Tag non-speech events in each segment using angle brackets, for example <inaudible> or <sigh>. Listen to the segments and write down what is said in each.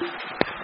the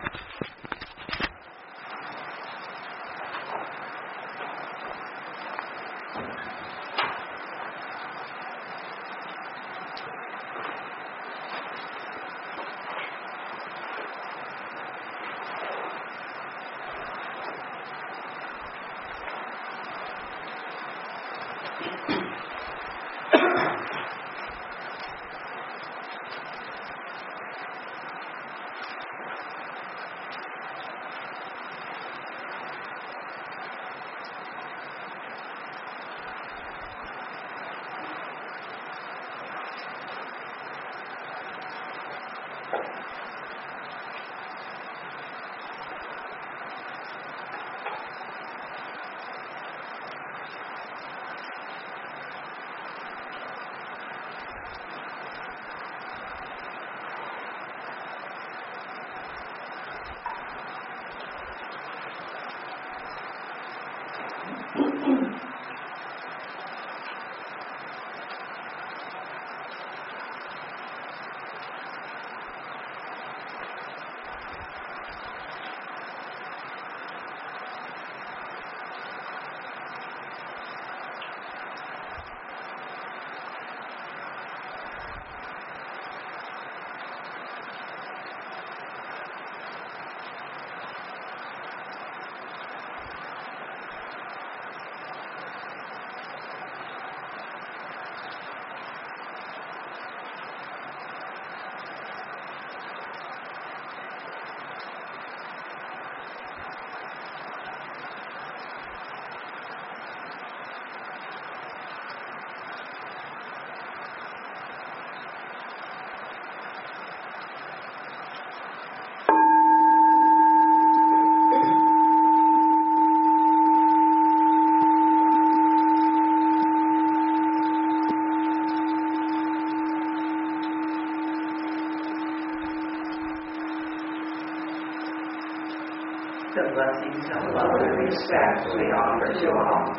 blessings of love and respect we offer to all,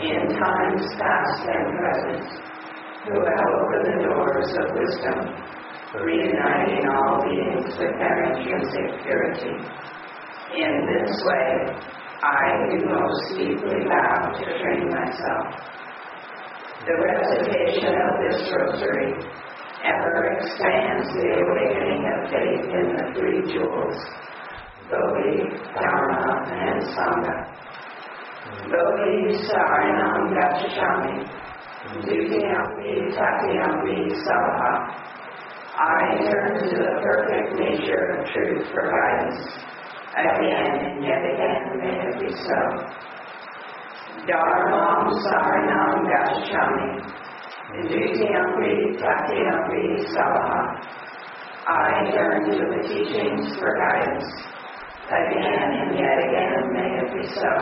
in times past and present, who have opened the doors of wisdom, reuniting all beings with their intrinsic purity. In this way, I do most deeply vow to train myself. The recitation of this rosary ever expands the awakening of faith in the three jewels Bodhi, Dharma, and Sangha. Bodhi Saranam Gachami, Dutiyampi Tatyampi Saha. I turn to the perfect nature of truth for guidance. Again and yet again may it be so. Dharmam Saranam Gachami, Dutiyampi Tatyampi Saha. I turn to the teachings for guidance again and yet again may it be so.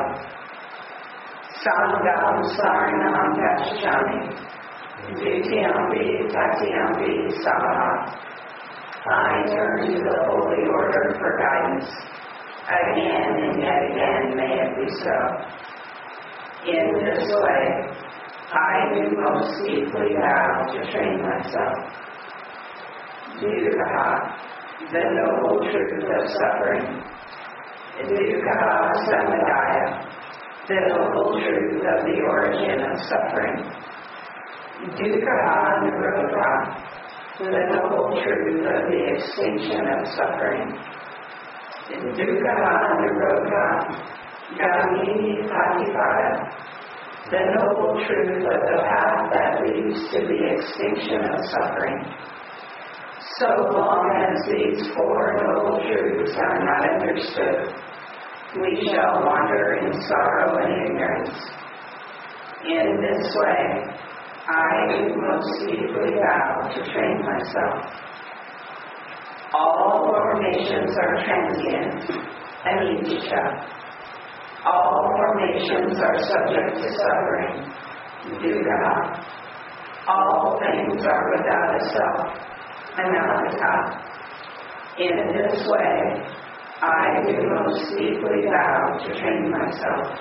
Sangam Saranam Gachami, Dutiyampi Tatyampi Saha. I turn to the Holy Order for guidance. Again and yet again may it be so. In this way, I do most deeply vow to train myself. Dukkha, the noble truth of suffering Dukkha Samudaya, the noble truth of the origin of suffering. Dukkha Nirodha, the noble truth of the extinction of suffering. Dukkha Nirodha, Gamini Patipada, the noble truth of the path that leads to the extinction of suffering. So long as these four noble truths are not understood, we shall wander in sorrow and ignorance. In this way, I do most deeply vow to train myself. All formations are transient, anicca. All formations are subject to suffering, dukkha. All things are without a self, anatta. In this way, I do most deeply vow to train myself.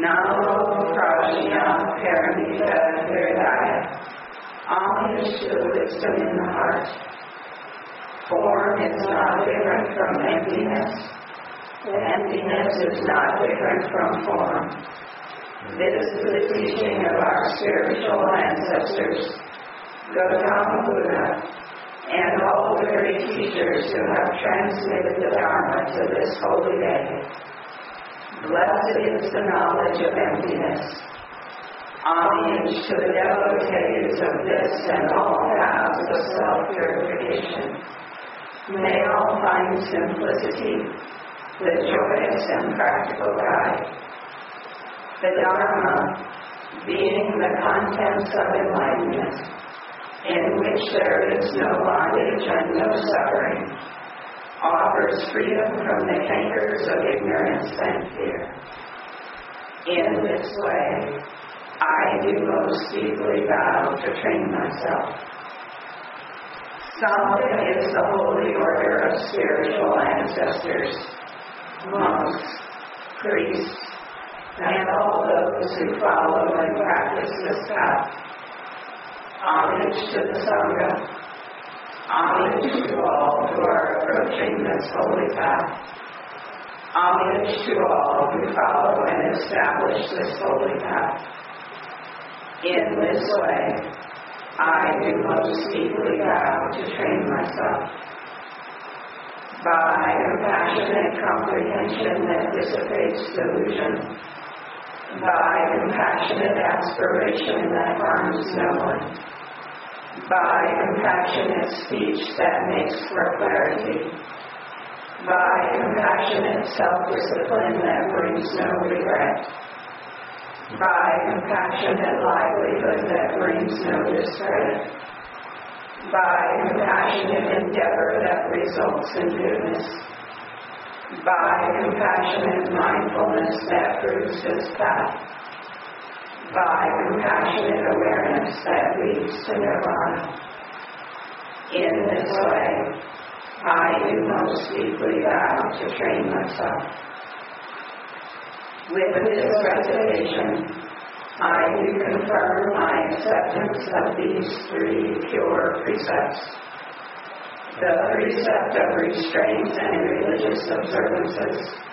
Namo Prajna Paramita. Homage to wisdom in the heart. Form is not different from emptiness. Emptiness is not different from form. This is the teaching of our spiritual ancestors, Gautama Buddha, and all the great teachers who have transmitted the Dharma to this holy day. Blessed is the knowledge of emptiness. Homage to the devotees of this and all paths of self-purification. May all find simplicity, the joyous and practical guide. The Dharma, being the contents of enlightenment, in which there is no bondage and no suffering, offers freedom from the cankers of ignorance and fear. In this way, I do most deeply vow to train myself. Sangha is the holy order of spiritual ancestors, monks, priests, and all those who follow and practice this path homage to the Sangha, homage to all who are approaching this holy path, homage to all who follow and establish this holy path. In this way, I do most deeply vow to train myself. By compassionate comprehension that dissipates delusion, by compassionate aspiration that harms no one, by compassionate speech that makes for clarity, by compassionate self-discipline that brings no regret, by compassionate livelihood that brings no discredit, by compassionate endeavor that results in goodness, by compassionate mindfulness that proves his path, by compassionate awareness that leads to nirvana. In this way, I do most deeply vow to train myself. With this recitation, I do confirm my acceptance of these three pure precepts. The precept of restraint and religious observances,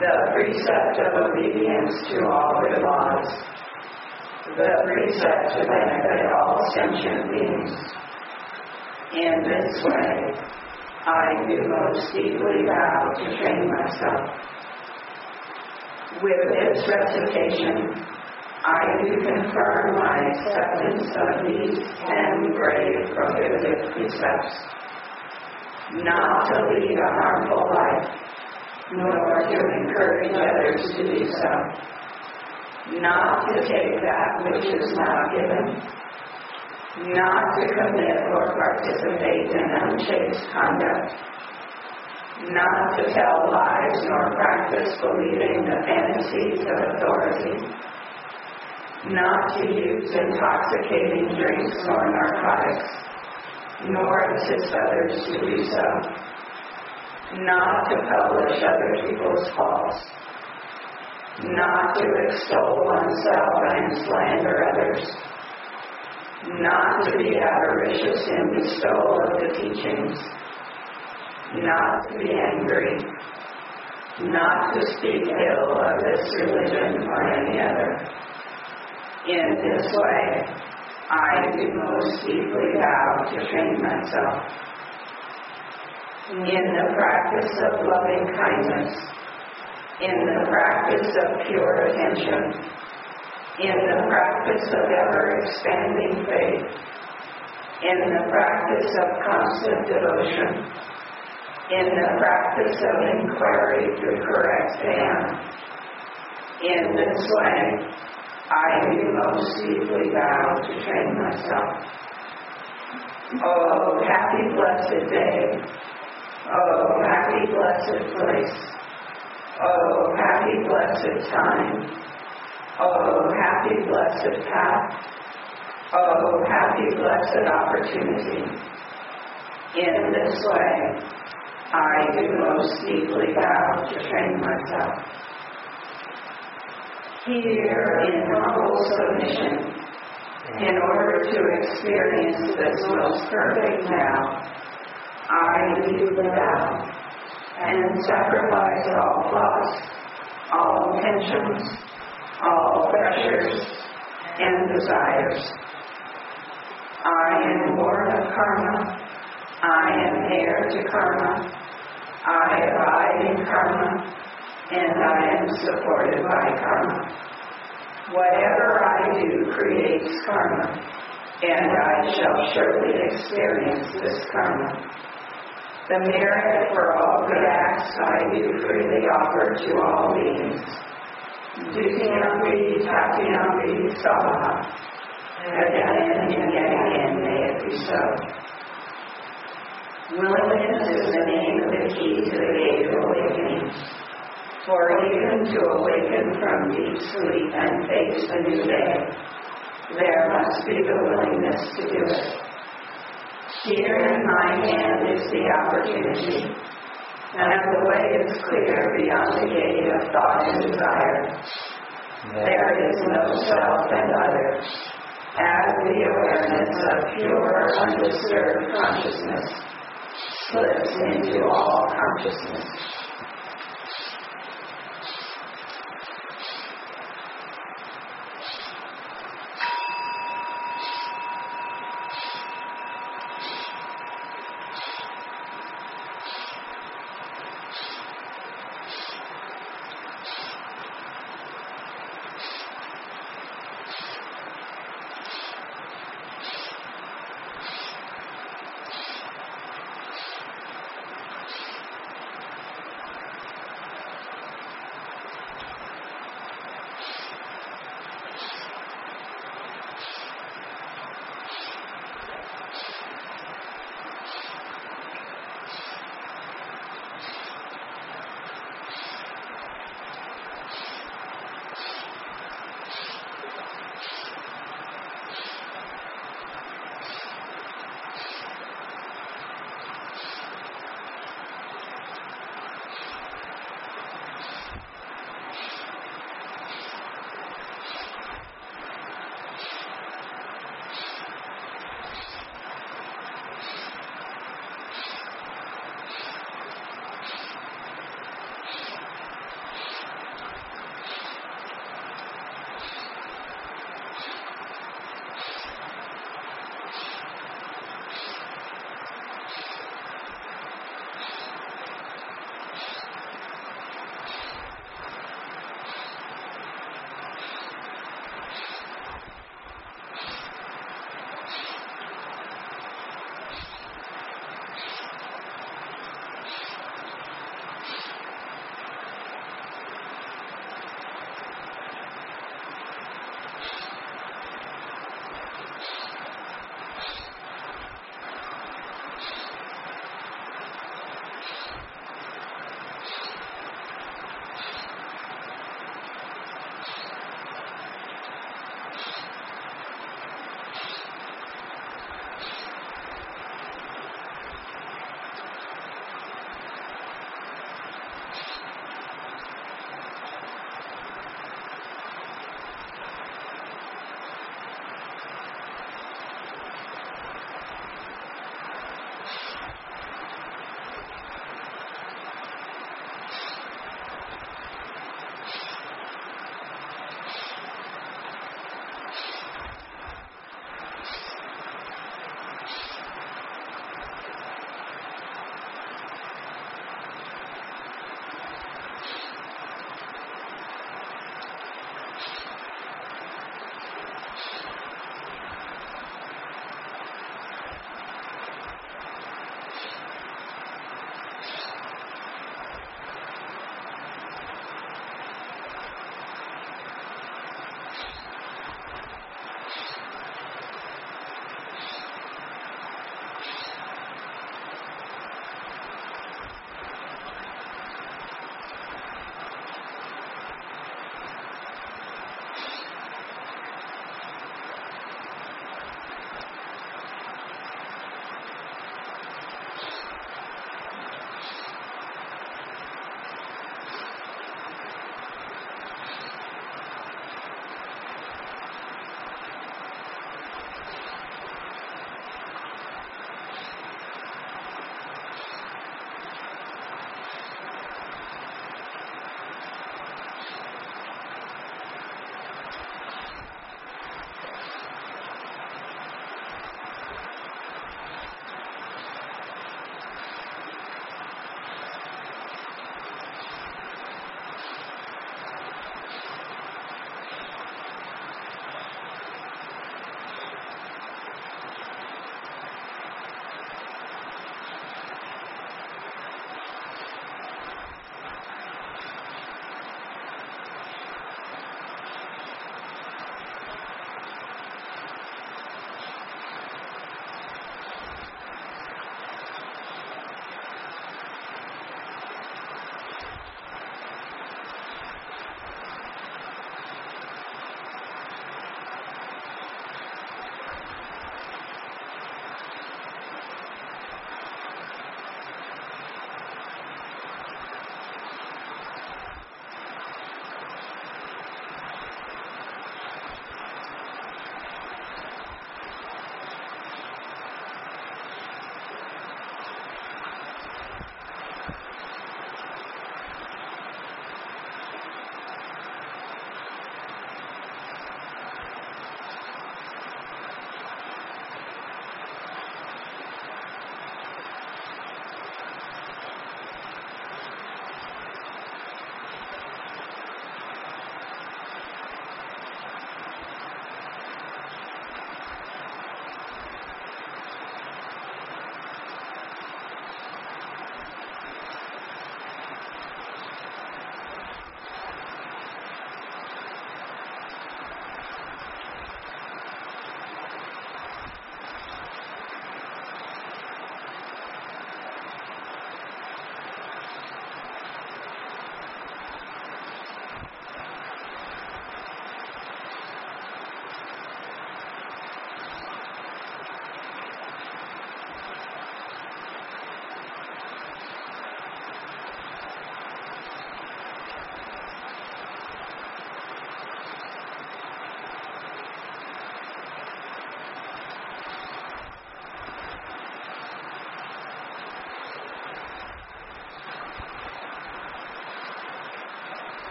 the precept of obedience to all the laws, the precept to benefit all sentient beings. In this way, I do most deeply vow to train myself. With this recitation, I do confirm my acceptance of these ten grave prohibited precepts. Not to lead a harmful life, nor to encourage others to do so. Not to take that which is not given, not to commit or participate in unchaste conduct, not to tell lies nor practice believing the fantasies of authority, not to use intoxicating drinks or narcotics, nor assist others to do so, not to publish other people's faults not to extol oneself and slander others, not to be avaricious in the bestowal of the teachings, not to be angry, not to speak ill of this religion or any other. In this way, I do most deeply vow to train myself. In the practice of loving kindness, in the practice of pure attention, in the practice of ever expanding faith, in the practice of constant devotion, in the practice of inquiry through correct path. In this way, I do most deeply vow to train myself. Oh, happy blessed day. Oh, happy blessed place. Oh, happy blessed time. Oh, happy blessed path. Oh, happy blessed opportunity. In this way, I do most deeply vow to train myself. Here in humble submission, in order to experience this most perfect now, I leave the vow and sacrifice all thoughts, all intentions, all pressures and desires. I am born of karma. I am heir to karma. I abide in karma, and I am supported by karma. Whatever I do creates karma, and I shall surely experience this karma. The merit for all good acts I do freely offer to all beings. Dutyanamri Tatyamri Sabaha. Again and yet again may it be so. Willingness is the name of the key to the gate of awakening. For even to awaken from deep sleep and face a new day, there must be the willingness to do it. Here in my hand is the opportunity, and the way is clear beyond the gate of thought and desire. There is no self and other, as the awareness of pure, undisturbed consciousness slips into all consciousness.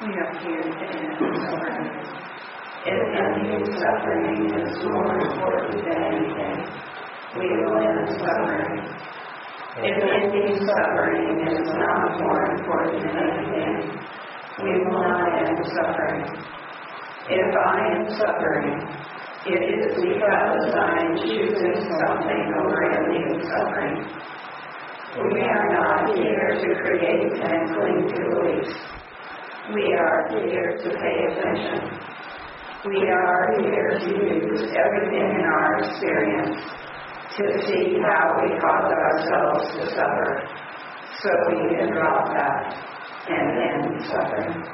We have hand-to-hand suffering. If ending suffering is more important than anything, we will end suffering. If ending suffering is not more important than anything, we will not end suffering. If I am suffering, it is because I am choosing something over ending suffering. We are not here to create and cling to beliefs. We are here to pay attention. We are here to use everything in our experience to see how we cause ourselves to suffer so we can drop that and end suffering.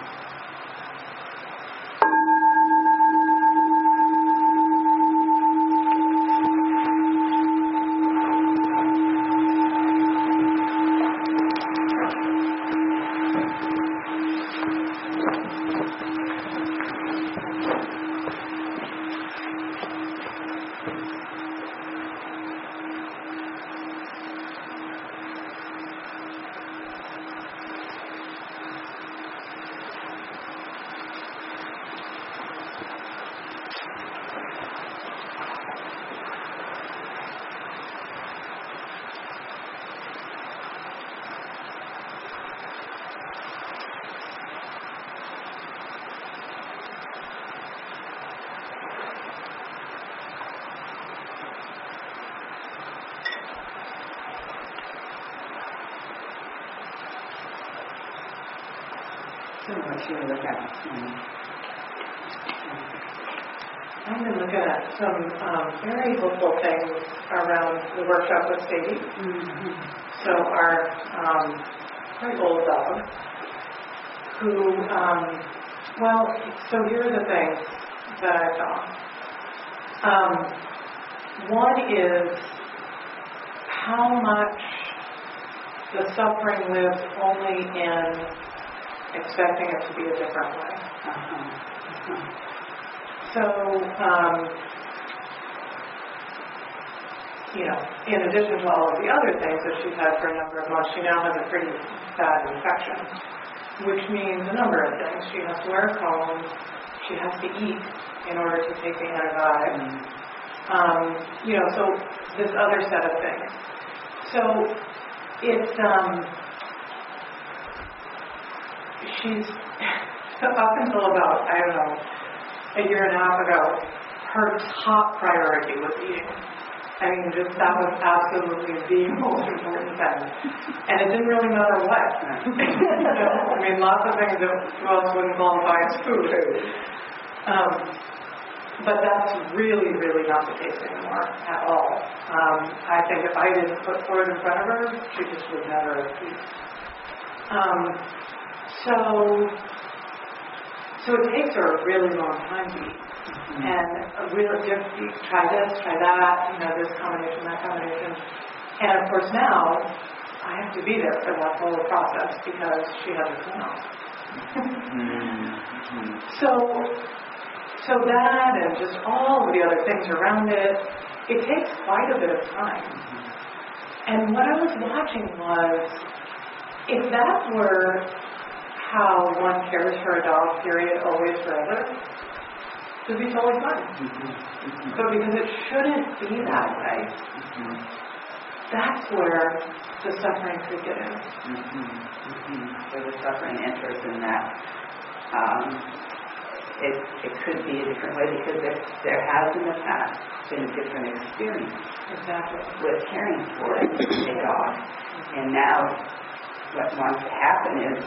So here are the things that I saw. Um, one is how much the suffering lives only in expecting it to be a different way. Uh-huh. Uh-huh. So, um, you know, in addition to all of the other things that she's had for a number of months, she now has a pretty bad infection, which means a number of things. She has to wear a cone, she has to eat in order to take the antibiotics. Um, you know, so this other set of things. So it's um, she's <laughs> up until about I don't know a year and a half ago, her top priority was eating. I mean, just that was absolutely the <laughs> most important thing, and it didn't really matter what. <laughs> I mean, lots of things that most wouldn't qualify as <laughs> food. Um, but that's really, really not the case anymore at all. Um, I think if I didn't put food in front of her, she just would never eat. Um, so, so it takes her a really long time to eat. And a real just try this, try that, you know, this combination, that combination. And of course now I have to be there for that whole process because she has a mm-hmm. smell. <laughs> So so that and just all of the other things around it, it takes quite a bit of time. Mm-hmm. And what I was watching was if that were how one cares for a dog, period, always forever, it would be totally fine. But because it shouldn't be that way, that's where the suffering could get in. So the suffering enters in that. Um, it, it could be a different way because there, there has in the past been a different experience Exactly. with caring for a dog. And now what wants to happen is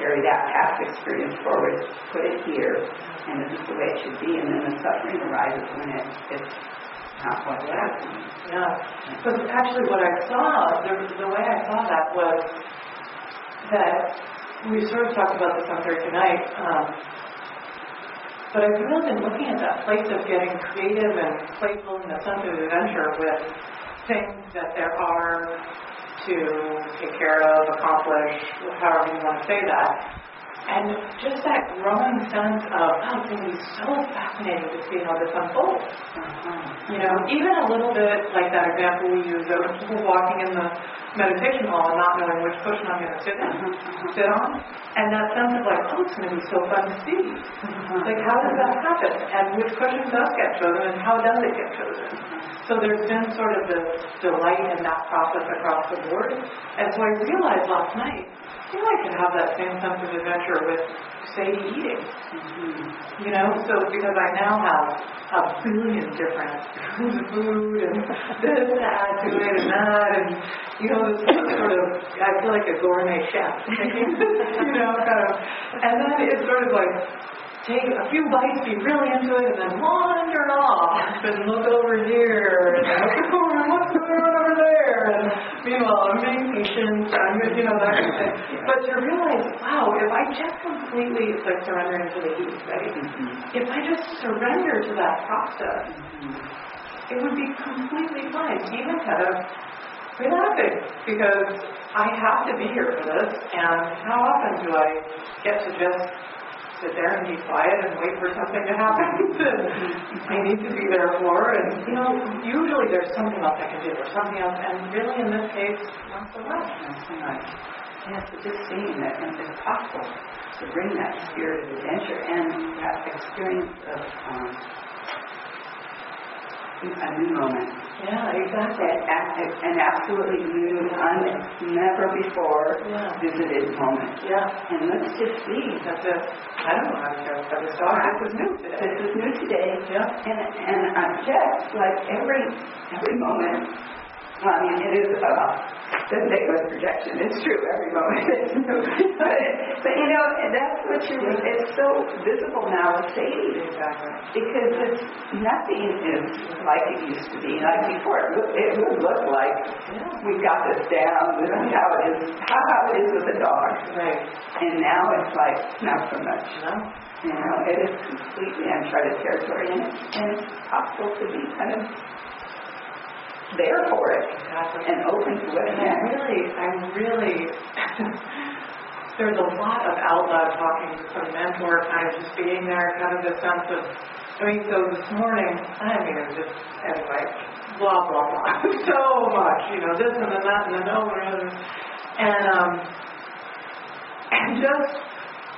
carry that past experience forward, put it here, and this is the way it should be, and then the suffering arises when it, it's not what's happening. Yeah. But actually what I saw, the, the way I saw that was that we sort of talked about this on Thursday night, um, but I've really been looking at that place of getting creative and playful and a sense of adventure with things that there are to take care of, accomplish, however you want to say that. And just that growing sense of, oh, it's going to be so fascinating to see how this unfolds. Uh-huh. You know, even a little bit like that example we use of people walking in the meditation hall and not knowing which cushion I'm going to sit in, sit on, and that sense of like, oh, it's going to be so fun to see. Like, how does that happen? And which cushion does get chosen, and how does it get chosen? So there's been sort of this delight in that process across the board. And so I realized last night, I feel I could have that same sense of adventure with, say, eating. Mm-hmm. You know, so because I now have a billion different kinds of food and this to add to it and that and you know, this sort of I feel like a gourmet chef. <laughs> you know, kind of and then it's sort of like take a few bites, be really into it, and then wander off and look over here and <laughs> look over what's going on over there. And meanwhile, I'm being patient, I'm you know that kind of thing. But to realize, wow, if I just completely it's like surrendering to the heat, right? Mm-hmm. If I just surrender to that process, it would be completely fine, even kind of relaxing, because I have to be here for this, and how often do I get to just sit there and be quiet and wait for something to happen <laughs> I need to be there for. And, you know, usually there's something else I can do or something else. And really in this case, not so much. Not so much. Yes, but just seeing that and it's possible to bring that spirit of adventure and that experience of um, a new moment. Yeah, exactly. An, absolutely new, un, never before Yeah. visited moment. Yeah. And let's just see. That's it. I don't know how to tell this dog. This is new today. This is new today. Yeah. And, and I'm just like every every moment. I mean, it is a doesn't projection. It's true every moment. <laughs> but, but you know, that's what you. It's so visible now with Sadie because it's nothing is like it used to be. Like before, it, look, it would look like we got this down. This is how it is. How, how it is with a dog. Right. And now it's like not so much. No? You know, it is completely uncharted territory, and and it's possible to be kind of there for it Exactly. and open to it. And I really, I'm really, <laughs> there's a lot of out loud talking, some mentor kind of just being there, kind of the sense of, I mean, so this morning, I mean, it just, anyway, blah, blah, blah, <laughs> so much, you know, this and then that and then over and over. And, um, and just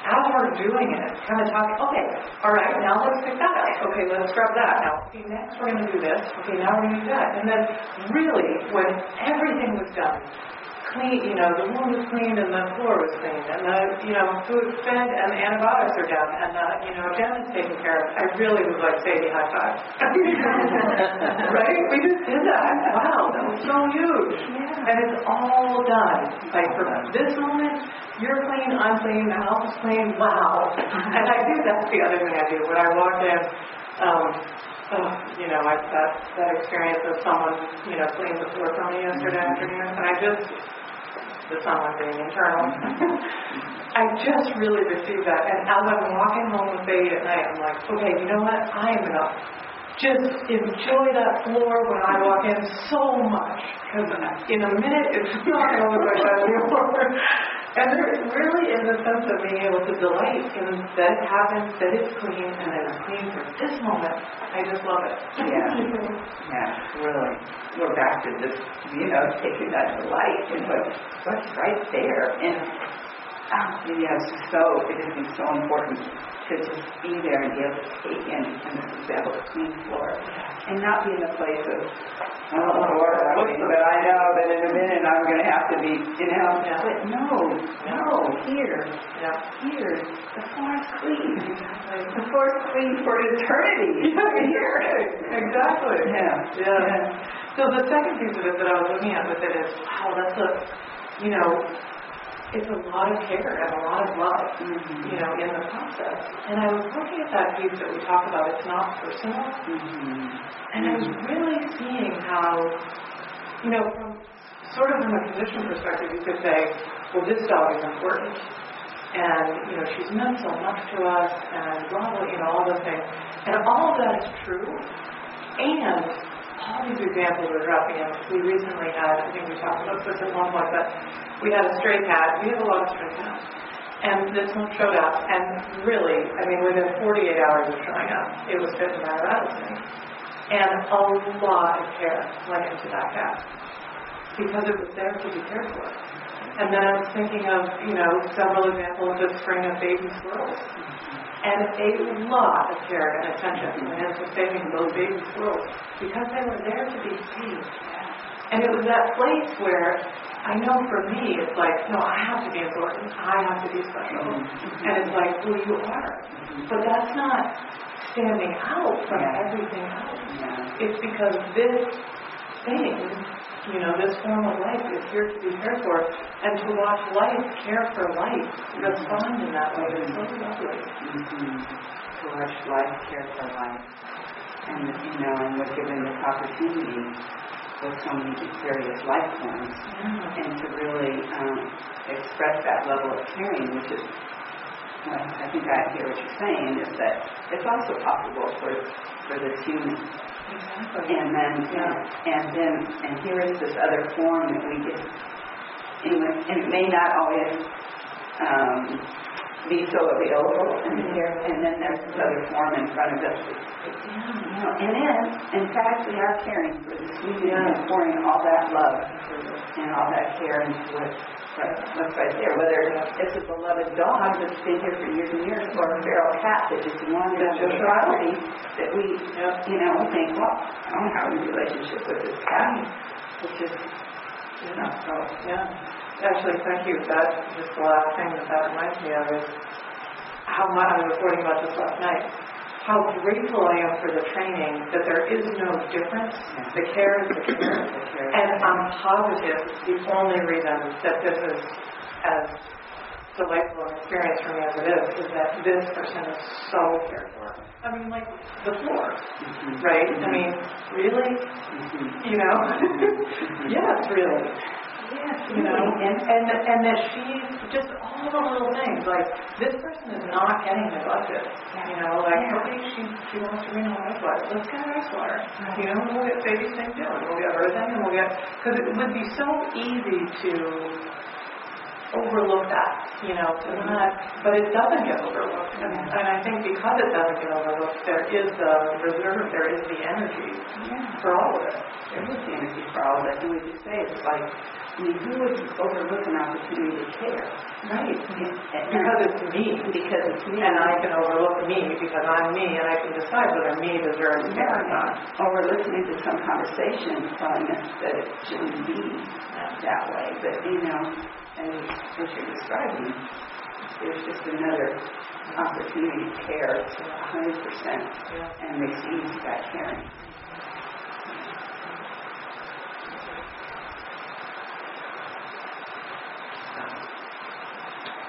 as we're doing it, kind of talking, okay, all right, now let's pick that up. Okay, let's scrub that. Now, okay, next we're going to do this. Okay, now we're going to do that. And then really, when everything was done, clean, you know, the room was cleaned and the floor was cleaned and the, you know, food fed and the antibiotics are done and the, you know, is taken care of. I really was like, Sadie, high five. <laughs> right? We just did that. Wow, that was so huge. Yeah. And it's all done. Like for this moment, you're clean, I'm clean, the house is clean. Wow. And I do, that's the other thing I do. When I walk in, um, oh, you know, I've that, that experience of someone, you know, cleaned the floor for me yesterday afternoon, and I just, the someone being internal, <laughs> I just really received that. And as I'm walking home with Sadie at night, I'm like, okay, you know what? I am gonna just enjoy that floor when I walk in so much. Because in a minute, it's <laughs> not going to look like that anymore. And there really is a sense of being able to delight in that it happens, that it's clean, and that it's clean for this moment. I just love it. Yeah. Yeah, really. We're back to this, you know, taking that delight in what's, what's right there. And, yeah, it's just so, it has been so important to just be there and be able to take in, in this example, the clean floor. And not be in the place of, oh, Lord, I mean, but I know that in a minute I'm going to have to be, you know. Yeah. But no, no, here, Yeah. here, the floor is clean. The floor is clean for eternity. <laughs> here. Exactly. Yeah. Yeah. So the second piece of it that I was looking at with it is, wow, that's a, you know, it's a lot of care and a lot of love, Mhm. you know, in the process. And I was looking at that piece that we talk about, it's not personal, Mhm. and I was really seeing how, you know, from sort of from a physician perspective, you could say, well, this dog is important. And, you know, she's meant so much to us and blah, blah, you know, all those things. And all of that is true. And all these examples are dropping in. We recently had, I think we talked about this at one point, but we had a stray cat. We have a lot of stray cats. And this one showed up, and really, I mean, within 48 hours of showing up, it was fit and matter Addison. And a lot of care went into that cat because it was there to be cared for. And then I was thinking of, you know, several examples of spring of baby squirrels. And a lot of care and attention went into saving those baby squirrels because they were there to be saved. And it was that place where I know for me, it's like, no, I have to be important. I have to be special. Mm-hmm. And it's like, well, you are. Mm-hmm. But that's not standing out from Yeah. everything else. Yeah. It's because this thing, you know, this form of life is here to be cared for. And to watch life, care for life, respond in that way is so lovely. Mhm. To watch life, care for life. And, you know, and we're given this opportunity with so many various life forms. and to really um, express that level of caring, which is, well, I think I hear what you're saying, is that it's also possible for for this human. Exactly. And then, and then, and here is this other form that we get, and it- and it may not always um, be so available, and here, and then there's this other form in front of us. You know, and then, in fact, we are caring for this human and pouring all that love and all that care into it. Right, what's right there, whether it's a beloved dog that's been here for years and years, or a feral cat that just into the right. property, that we, you know, we think, well, I don't have a relationship with this cat. It's just, you know, so, Yeah, actually, thank you. That, just the last thing that that reminds me of is how much, I was reporting about this last night, how grateful I am for the training, that there is no difference. The care is the care. And I'm positive the only reason that this is as delightful an experience for me as it is, is that this person is so cared for. I mean, like, the floor, mm-hmm. right? I mean, really? Mm-hmm. You know? <laughs> yes, really. You know, and, and, and that she's just all the little things, like, this person is not getting neglected. You know, like, okay, she, she wants to bring home ice water, let's get her ice water. You know, we'll get baby thing and we'll get her thing, and we'll get, because it would be so easy to overlook that, you know, to mm-hmm. not, but it doesn't get overlooked. And, mm-hmm. and I think because it doesn't get overlooked, there is the reserve, there is the energy for all of it. there is the energy for all of it, and we just say, it's like, I mean, who would overlook an opportunity to care? Right. And- Because it's me. Because it's me. And I can overlook me because I'm me and I can decide whether me deserves care or not. Or we're listening to some conversation telling us that it shouldn't be that way. But, you know, and as you're describing, there's just another opportunity to care to 100% and receive that caring.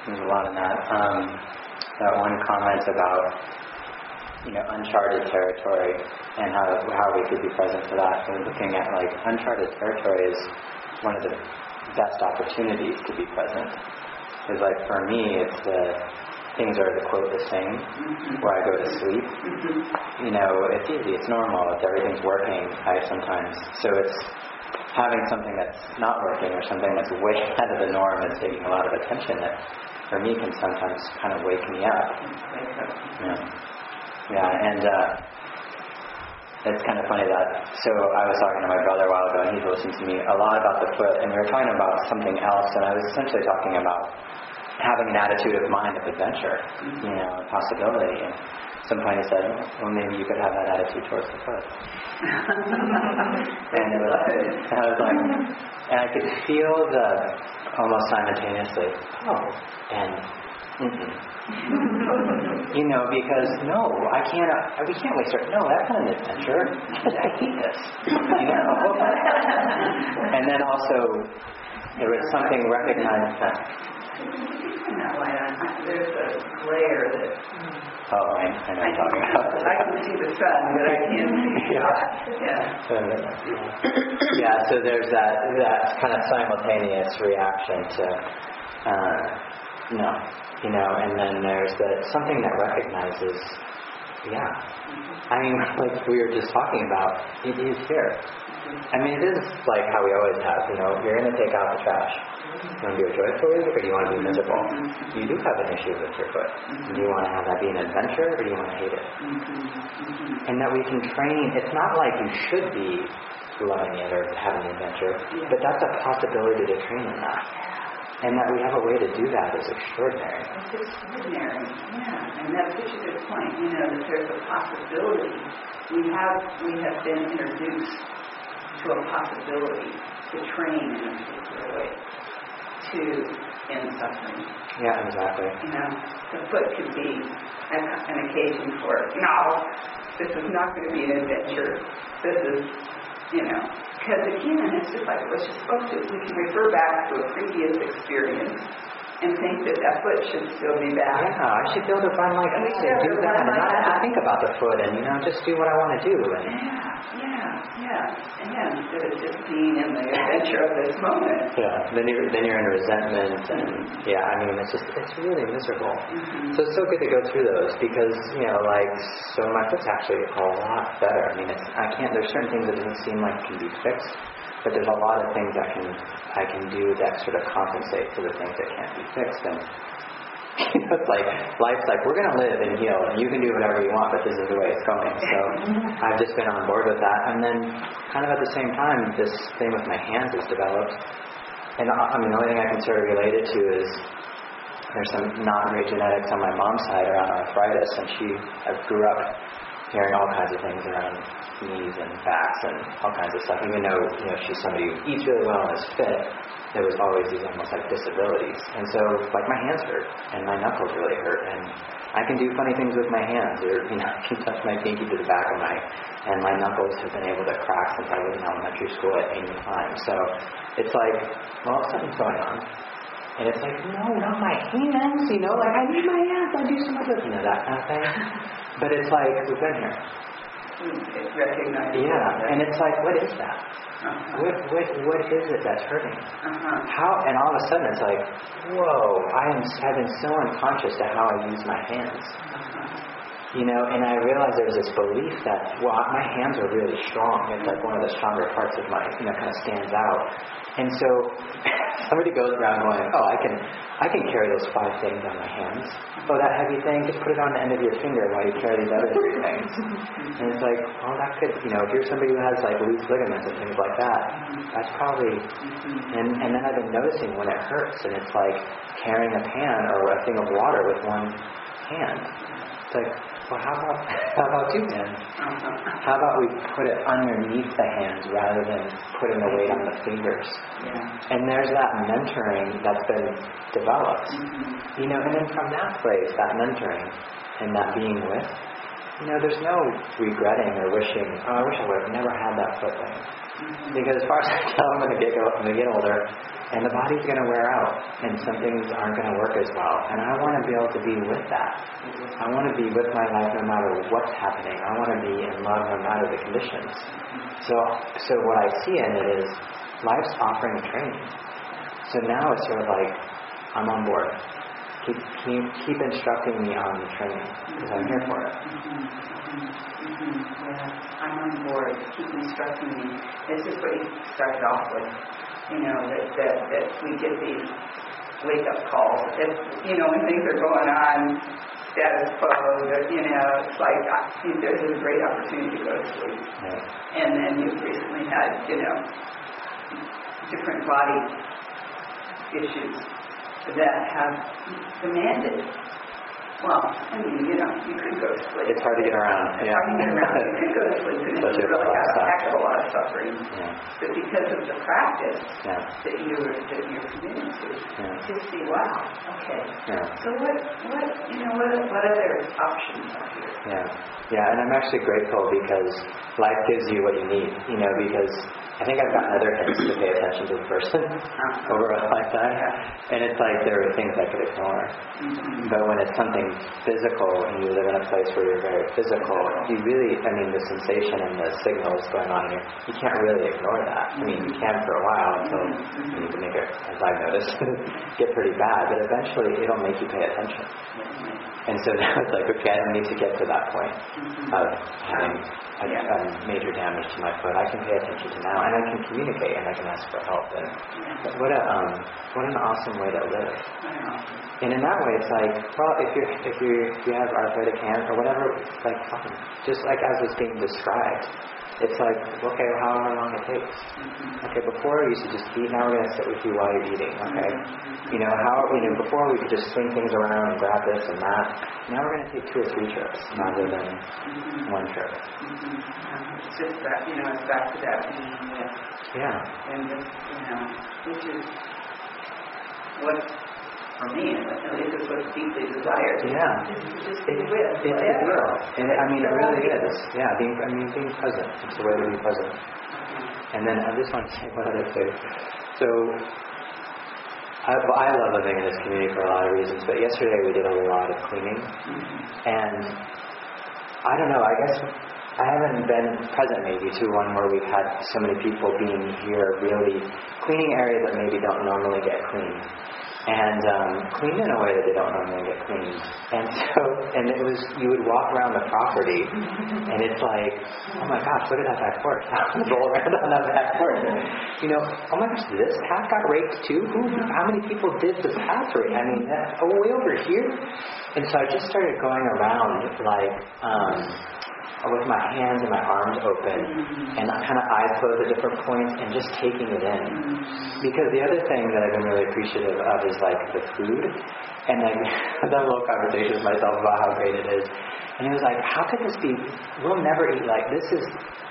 There's a lot in that. Um, that one comment about you know uncharted territory and how how we could be present for that. And looking at like uncharted territory is one of the best opportunities to be present. Because like for me, it's the things are the quote the same where I go to sleep. You know, it's easy, it's normal, if everything's working. I sometimes so it's having something that's not working or something that's way <laughs> out of the norm and taking a lot of attention that for me can sometimes kind of wake me up. Yeah. Yeah, and uh, it's kind of funny that, so I was talking to my brother a while ago and he's listened to me a lot about the foot and we were talking about something else and I was essentially talking about having an attitude of mind of adventure, you know, possibility. And at some point he said, well, maybe you could have that attitude towards the foot. <laughs> and, it was, and I was like, and I could feel the, almost simultaneously, oh, and mm-mm. you know, because no, I can't. Uh, we can't waste our. No, that's not an adventure. I hate this. You know. <laughs> and then also, there was something recognized that. That light on, there's a glare that mm. Oh, I, I know what you're talking about. I can see the sun, but I can't see Yeah. Yeah. yeah, so there's that that kind of simultaneous reaction to uh, no, you know, and then there's that something that recognizes, yeah. I mean, like we were just talking about, it is here. I mean, it is like how we always have, you know, you're going to take out the trash. You want to do it joyfully or do you want to be miserable? You do have an issue with your foot. Do you want to have that be an adventure or do you want to hate it? And that we can train, it's not like you should be loving it or having an adventure, but that's a possibility to train in that. And that we have a way to do that is extraordinary. It's extraordinary, yeah, and that's such a good point, you know, that there's a possibility. We have, we have been introduced to a possibility to train in a particular way to end suffering. Yeah, exactly. You know, the foot could be an, an occasion for, no, this is not going to be an adventure. This is, you know, because again, it's just like what you're supposed to. We can refer back to a previous experience and think that that foot should still be back. Yeah, I should be able to find like we should do be able to that and not have to think about the foot and, you know, just do what I want to do. And Yeah, yeah, yeah. Instead of just being in the adventure of this moment. yeah, then you're then you're in resentment and yeah, I mean it's just it's really miserable. Mhm. So it's so good to go through those because you know like so my foot's actually a lot better. I mean it's I can't there's certain things that doesn't seem like can be fixed, but there's a lot of things that can I can do that sort of compensate for the things that can't be fixed and. <laughs> You know, it's like life's like we're gonna live and heal, and you can do whatever you want, but this is the way it's going. So <laughs> I've just been on board with that, and then kind of at the same time, this thing with my hands has developed. And I I mean, the only thing I can sort of relate it to is there's some non-great genetics on my mom's side around arthritis, and she I grew up hearing all kinds of things around knees and backs and all kinds of stuff. Even though you know she's somebody who eats really well and is fit, there was always these almost like disabilities. And so like my hands hurt and my knuckles really hurt, and I can do funny things with my hands, or you know <laughs> I can touch my pinky to the back of my, and my knuckles have been able to crack since I was in elementary school at any time. So it's like, well, something's going on. And it's like, no, not my hands, you know, like I need my hands, I do some other, you know, that kind of thing. But it's like, we've been here. It's recognized. Yeah, and it's like, what is that? Uh-huh. What, what, what is it that's hurting? Uh-huh. How, and all of a sudden it's like, whoa, I am, I've been so unconscious to how I use my hands. Uh-huh. You know, and I realized there was this belief that, well, my hands are really strong. It's like one of the stronger parts of my, you know, kind of stands out. And so <laughs> somebody goes around going, oh, I can, I can carry those five things on my hands. Oh, that heavy thing, just put it on the end of your finger while you carry these other three things. <laughs> And it's like, well, that could, you know, if you're somebody who has like loose ligaments and things like that, that's probably, and, and then I've been noticing when it hurts, and it's like carrying a pan or a thing of water with one hand. It's like, well, how about, how about two hands? How about we put it underneath the hands rather than putting the weight on the fingers? Yeah. And there's that mentoring that's been developed. Mm-hmm. You know, and then from that place, that mentoring and that being with, you know, there's no regretting or wishing, oh, I wish I would have never had that foot thing. Mm-hmm. Because as far as I tell, I'm going to get, I'm going to get older, and the body's going to wear out, and some things aren't going to work as well. And I want to be able to be with that. I want to be with my life no matter what's happening. I want to be in love no matter the conditions. So, so what I see in it is life's offering training. So now it's sort of like I'm on board. Keep keep, keep instructing me on the training because I'm here for it. Mhm. Yeah, I'm on board. Keep instructing me. This is what you started off with. You know that that that we get these wake up calls. That you know when things are going on, status quo. That you know it's like I there's a great opportunity to go to sleep. Yeah. And then you've recently had you know different body issues that have demanded. Well, I mean, you know, you could go to sleep. It's hard to get around. Yeah. around. You could go to sleep and Such you a really have a heck of a lot of suffering. Yeah. But because of the practice Yeah. that you're that you're committed to, Yeah. to see, wow, okay. Yeah. So what what you know what what other options are here? Yeah. Yeah, and I'm actually grateful because life gives you what you need, you know, because I think I've gotten other hints to pay attention to the person <laughs> over a lifetime. And it's like there are things I could ignore. Mhm. But when it's something physical and you live in a place where you're very physical, you really, I mean, the sensation and the signals going on here, you can't really ignore that. I mean, you can for a while until you need to make it, as I've noticed, <laughs> get pretty bad. But eventually it'll make you pay attention. And so <laughs> that was like, okay, I don't need to get to that point of having a, a major damage to my foot. I can pay attention to now, and I can communicate, and I can ask for help. And what a um, what an awesome way to live. And in that way, it's like, well, if you're if you if you have arthritic hands or whatever, like. Just like as was being described, it's like okay, however long it takes. Mm-hmm. Okay, before we used to just eat. Now we're gonna sit with you while you're eating. Okay, mm-hmm. you know how you know before we could just swing things around and grab this and that. Now we're gonna take two or three trips rather than mm-hmm. one trip. It's just that, you know, it's back to that being with Yeah. and just, you know, which is what, for me, at least is what's deeply desired. Yeah. Just It's, be with a whatever. deal. And it, I mean, it really is. Yeah, being, I mean, being present. It's the way to be present. Mm-hmm. And then I just want to say one other thing. So, I, well, I love living in this community for a lot of reasons, but yesterday we did a lot of cleaning. Mm-hmm. And I don't know, I guess I haven't been present maybe to one where we've had so many people being here really cleaning areas that maybe don't normally get cleaned. And um, cleaned in a way that they don't normally get cleaned. And so, and it was, you would walk around the property and it's like, oh my gosh, look at that back porch. <laughs> Roll around on that back porch. You know, oh my gosh, this path got raped too? Who, how many people did the path rape? I mean, that, oh, way over here? And so I just started going around like, um, with my hands and my arms open and kind of eyes closed at different points and just taking it in. Because the other thing that I've been really appreciative of is like the food. And like I've done a little conversation with myself about how great it is. And it was like, how could this be? We'll never eat like this. Is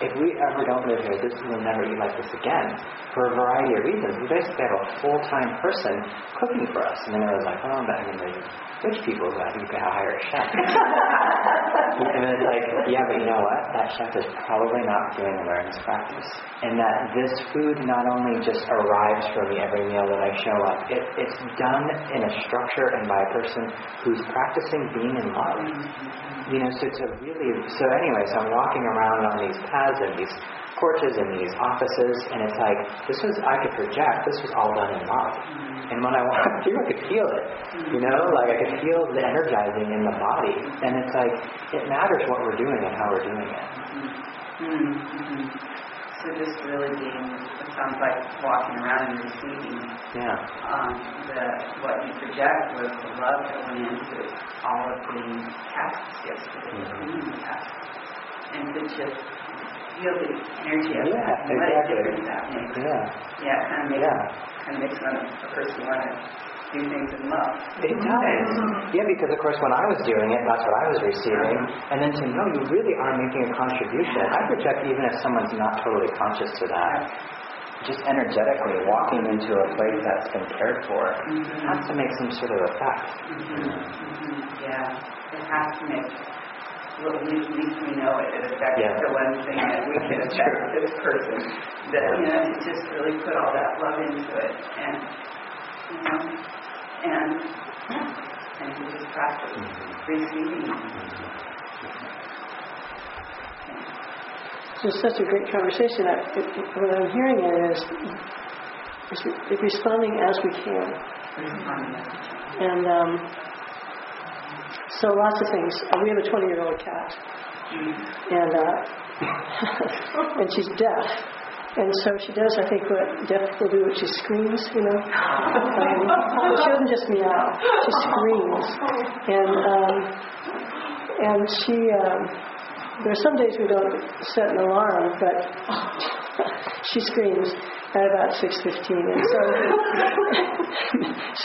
if we ever don't live here, this we'll never eat like this again for a variety of reasons. We basically have a full-time person cooking for us. And then I was like, oh, but I mean, there's rich people who you could hire a chef. <laughs> and it's like, yeah, but you know what? That chef is probably not doing awareness practice. And that this food not only just arrives for me every meal that I show up, it, it's done in a structure and by a person who's practicing being in love. Mm-hmm. You know, so it's a really, so anyway, so I'm walking around on these paths and these porches and these offices, and it's like, this was, I could project, this was all done in love. And when I <laughs> walked through, I could feel it. You know, like I could feel the energizing in the body. And it's like, it matters what we're doing and how we're doing it. Mm-hmm. So just really being, it sounds like walking around and receiving Yeah. um, the, what you project was the love that went into all of the tasks yesterday, Mhm. cleaning the tasks. And to just the energy of Yeah, that and what a exactly. difference that makes. Yeah. Yeah, it kind of makes, Yeah. kind of makes one, a person want to do things in love. It does. Yeah, because of course when I was doing it, that's what I was receiving. And then to know you really are making a contribution. I project even if someone's not totally conscious to that. Just energetically walking into a place that's been cared for has to make some sort of effect. Mhm, mhm, Yeah, it has to make, well, at least, at least we know it, it affects Yeah. the one thing that we can affect true. this person. That, you know, to just really put all that love into it and, you know, and, and to just practice receiving. So it's such a great conversation. I, it, it- what I'm hearing is, is responding as we can. Responding. And um, so lots of things. Uh, we have a 20 year old cat, and uh, <laughs> and she's deaf. And so she does, I think, what deaf people do, which she screams, you know. Um, she doesn't just meow; she screams. And um, and she, um, there are some days we don't set an alarm, but <laughs> she screams at about 6:15. And so,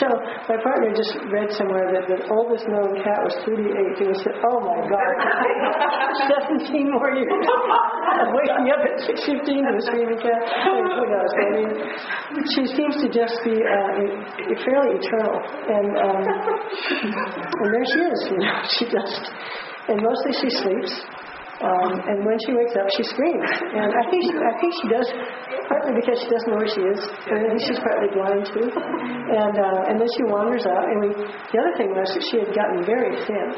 <laughs> so my partner just read somewhere that the oldest known cat was 38, and we said, "Oh my God, <laughs> 17 more years of waking up at 6:15 to a screaming cat." Who knows? I mean, she seems to just be uh, fairly eternal, and um, and there she is. You know, she just, and mostly she sleeps. Um, and when she wakes up, she screams. And I think she, I think she does partly because she doesn't know where she is. And I think she's partly blind too. And uh, and then she wanders out. And we, the other thing was that she had gotten very thin.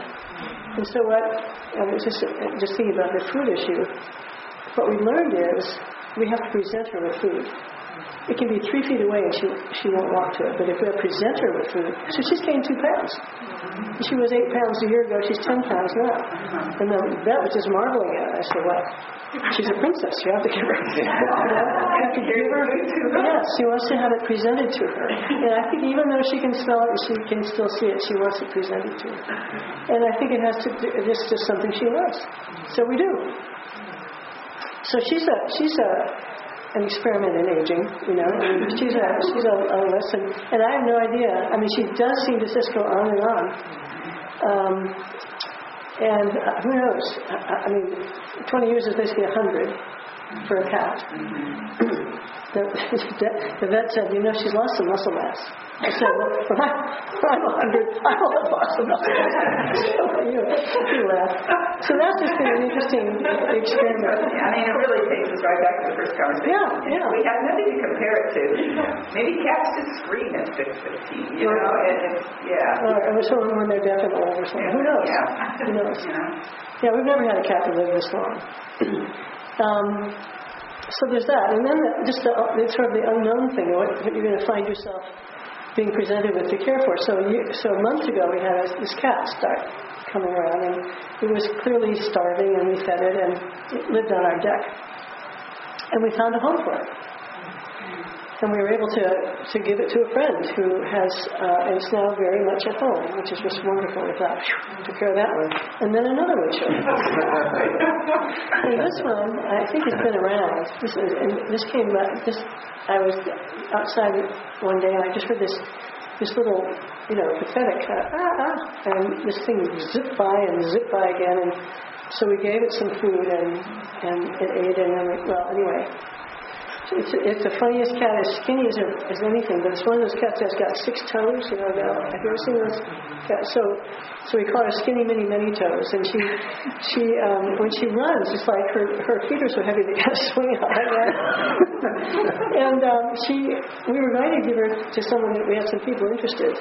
And so what? Was just just thinking about the food issue. What we learned is we have to present her with food. It can be three feet away and she, she won't walk to it. But if we present her with food, so she's gained two pounds. She was eight pounds a year ago, she's 10 pounds now. And the vet was just marveling at it. I said, well, she's a princess, you have to give her, <laughs> you have to give her, yes, she wants to have it presented to her. And I think even though she can smell it and she can still see it, she wants it presented to her. And I think it has to, it's just something she loves. So we do. So she's a, she's a, an experiment in aging, you know. She's a she's a, a lesson, and I have no idea. I mean, she does seem to just go on and on. Um, and uh, who knows? I, I mean, 20 years is basically 100 for a cat. Mm-hmm. <laughs> the, the vet said, you know, she's lost some muscle mass. I said, well, when <laughs> I, I'm 100, I will have lost some muscle mass. so, you, you laugh. So that's just been an interesting experiment. I mean, it really takes us right back to the first conversation. Yeah, yeah. We have nothing to compare it to. Maybe cats just scream at 615, you know? And it's, yeah. Or, or someone when they're deaf and old or something. Who knows? Yeah. <laughs> Who knows? You know? Yeah, we've never had a cat that lived this long. Um, so there's that. And then the, just the, the sort of the unknown thing, what, what you're going to find yourself being presented with to care for. So, you, so a month ago we had a, this cat start coming around, and it was clearly starving, and we fed it, and it lived on our deck. And we found a home for it. And we were able to, to give it to a friend who has, uh, and is now very much at home, which is just wonderful. We thought, took care of that one. And then another one showed up. <laughs> and this one, I think has been around. This, is, and this came this, I was outside one day and I just heard this, this little, you know, pathetic, uh, ah, ah, and this thing zipped by and zipped by again. And so we gave it some food and, and it ate and then, we, well, anyway, it's, it's the funniest cat, as skinny as, as anything, but it's one of those cats that's got six toes. You know, now, have you ever seen those cats? So, so we call her Skinny Minnie Many Toes, and she, she, um, when she runs, it's like her her feet are so heavy they <laughs> can't swing out like that. <laughs> and um, she, we were going to give her to someone that we had some people interested.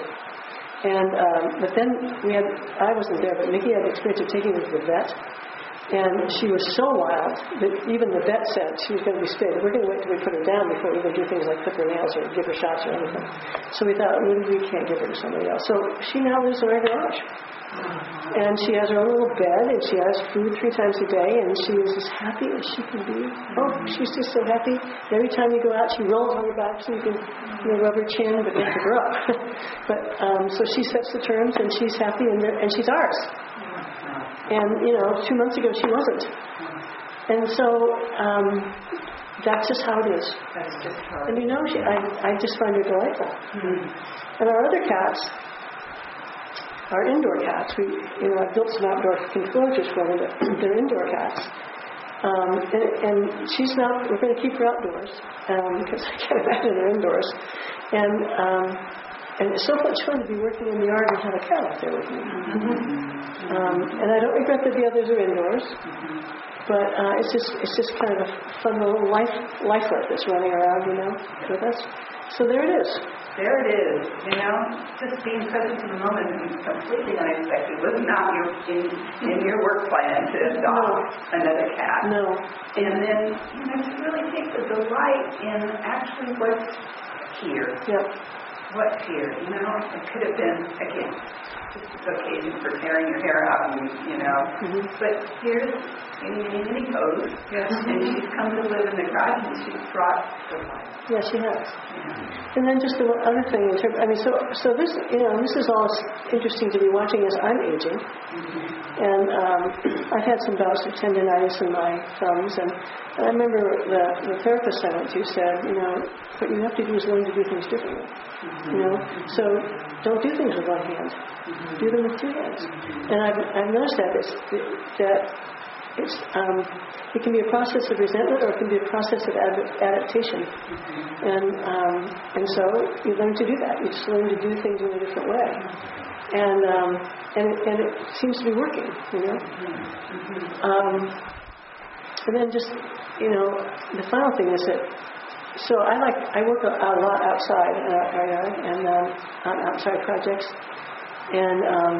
And um, but then we had I wasn't there, but Nikki had the experience of taking her to the vet. And she was so wild that even the vet said she was going to be spayed. We're going to wait till we put her down before we even do things like clip her nails or give her shots or anything. So we thought, well, we can't give her to somebody else. So she now lives in our garage. And she has her own little bed, and she has food three times a day, and she is as happy as she can be. Oh, she's just so happy. Every time you go out, she rolls on her back so you can you know, rub her chin, but you have to up. <laughs> but um, so she sets the terms, and she's happy, and, and she's ours. And, you know, two months ago she wasn't. And so um, that's just how it is. That's just how And you know, she, I, I just find her delightful. And our other cats, our indoor cats, we, you know, I built some outdoor enclosures for them, but <clears throat> they're indoor cats. Um, and, and she's not, we're going to keep her outdoors um, because <laughs> I can't imagine her indoors. And, um, and it's so much fun to be working in the yard and have a cat out there with me. Um, and I don't regret that the others are indoors, but uh, it's just it's just kind of a fun little life lifelet that's running around, you know, with us. So there it is. There it is, you know, just being present in the moment and completely unexpected was not your in, in your work plan to adopt another cat. No, And then, you know, to really take the delight in actually what's here. yep, What's here, you know? It could have been, again, just an occasion for tearing your hair out and, you know. Mhm. But here's Minnie Pose. Yes. And she's come to live in the garage and she's brought delight. yeah, she has. Yeah. And then just the other thing in terms, I mean, so so this, you know, this is all interesting to be watching as I'm aging, and um, <clears throat> I've had some bouts of tendonitis in my thumbs, and, and I remember the, the therapist I went to said, you know, what you have to do is learn to do things differently, you know, so don't do things with one hand, do them with two hands, and I've I've noticed that it's that it's um, it can be a process of resentment or it can be a process of ad- adaptation. And um, and so you learn to do that. You just learn to do things in a different way. And um, and and it seems to be working, you know. Um, and then just you know, the final thing is that. So I like I work a, a lot outside in our our yard and um, on outside projects, and um,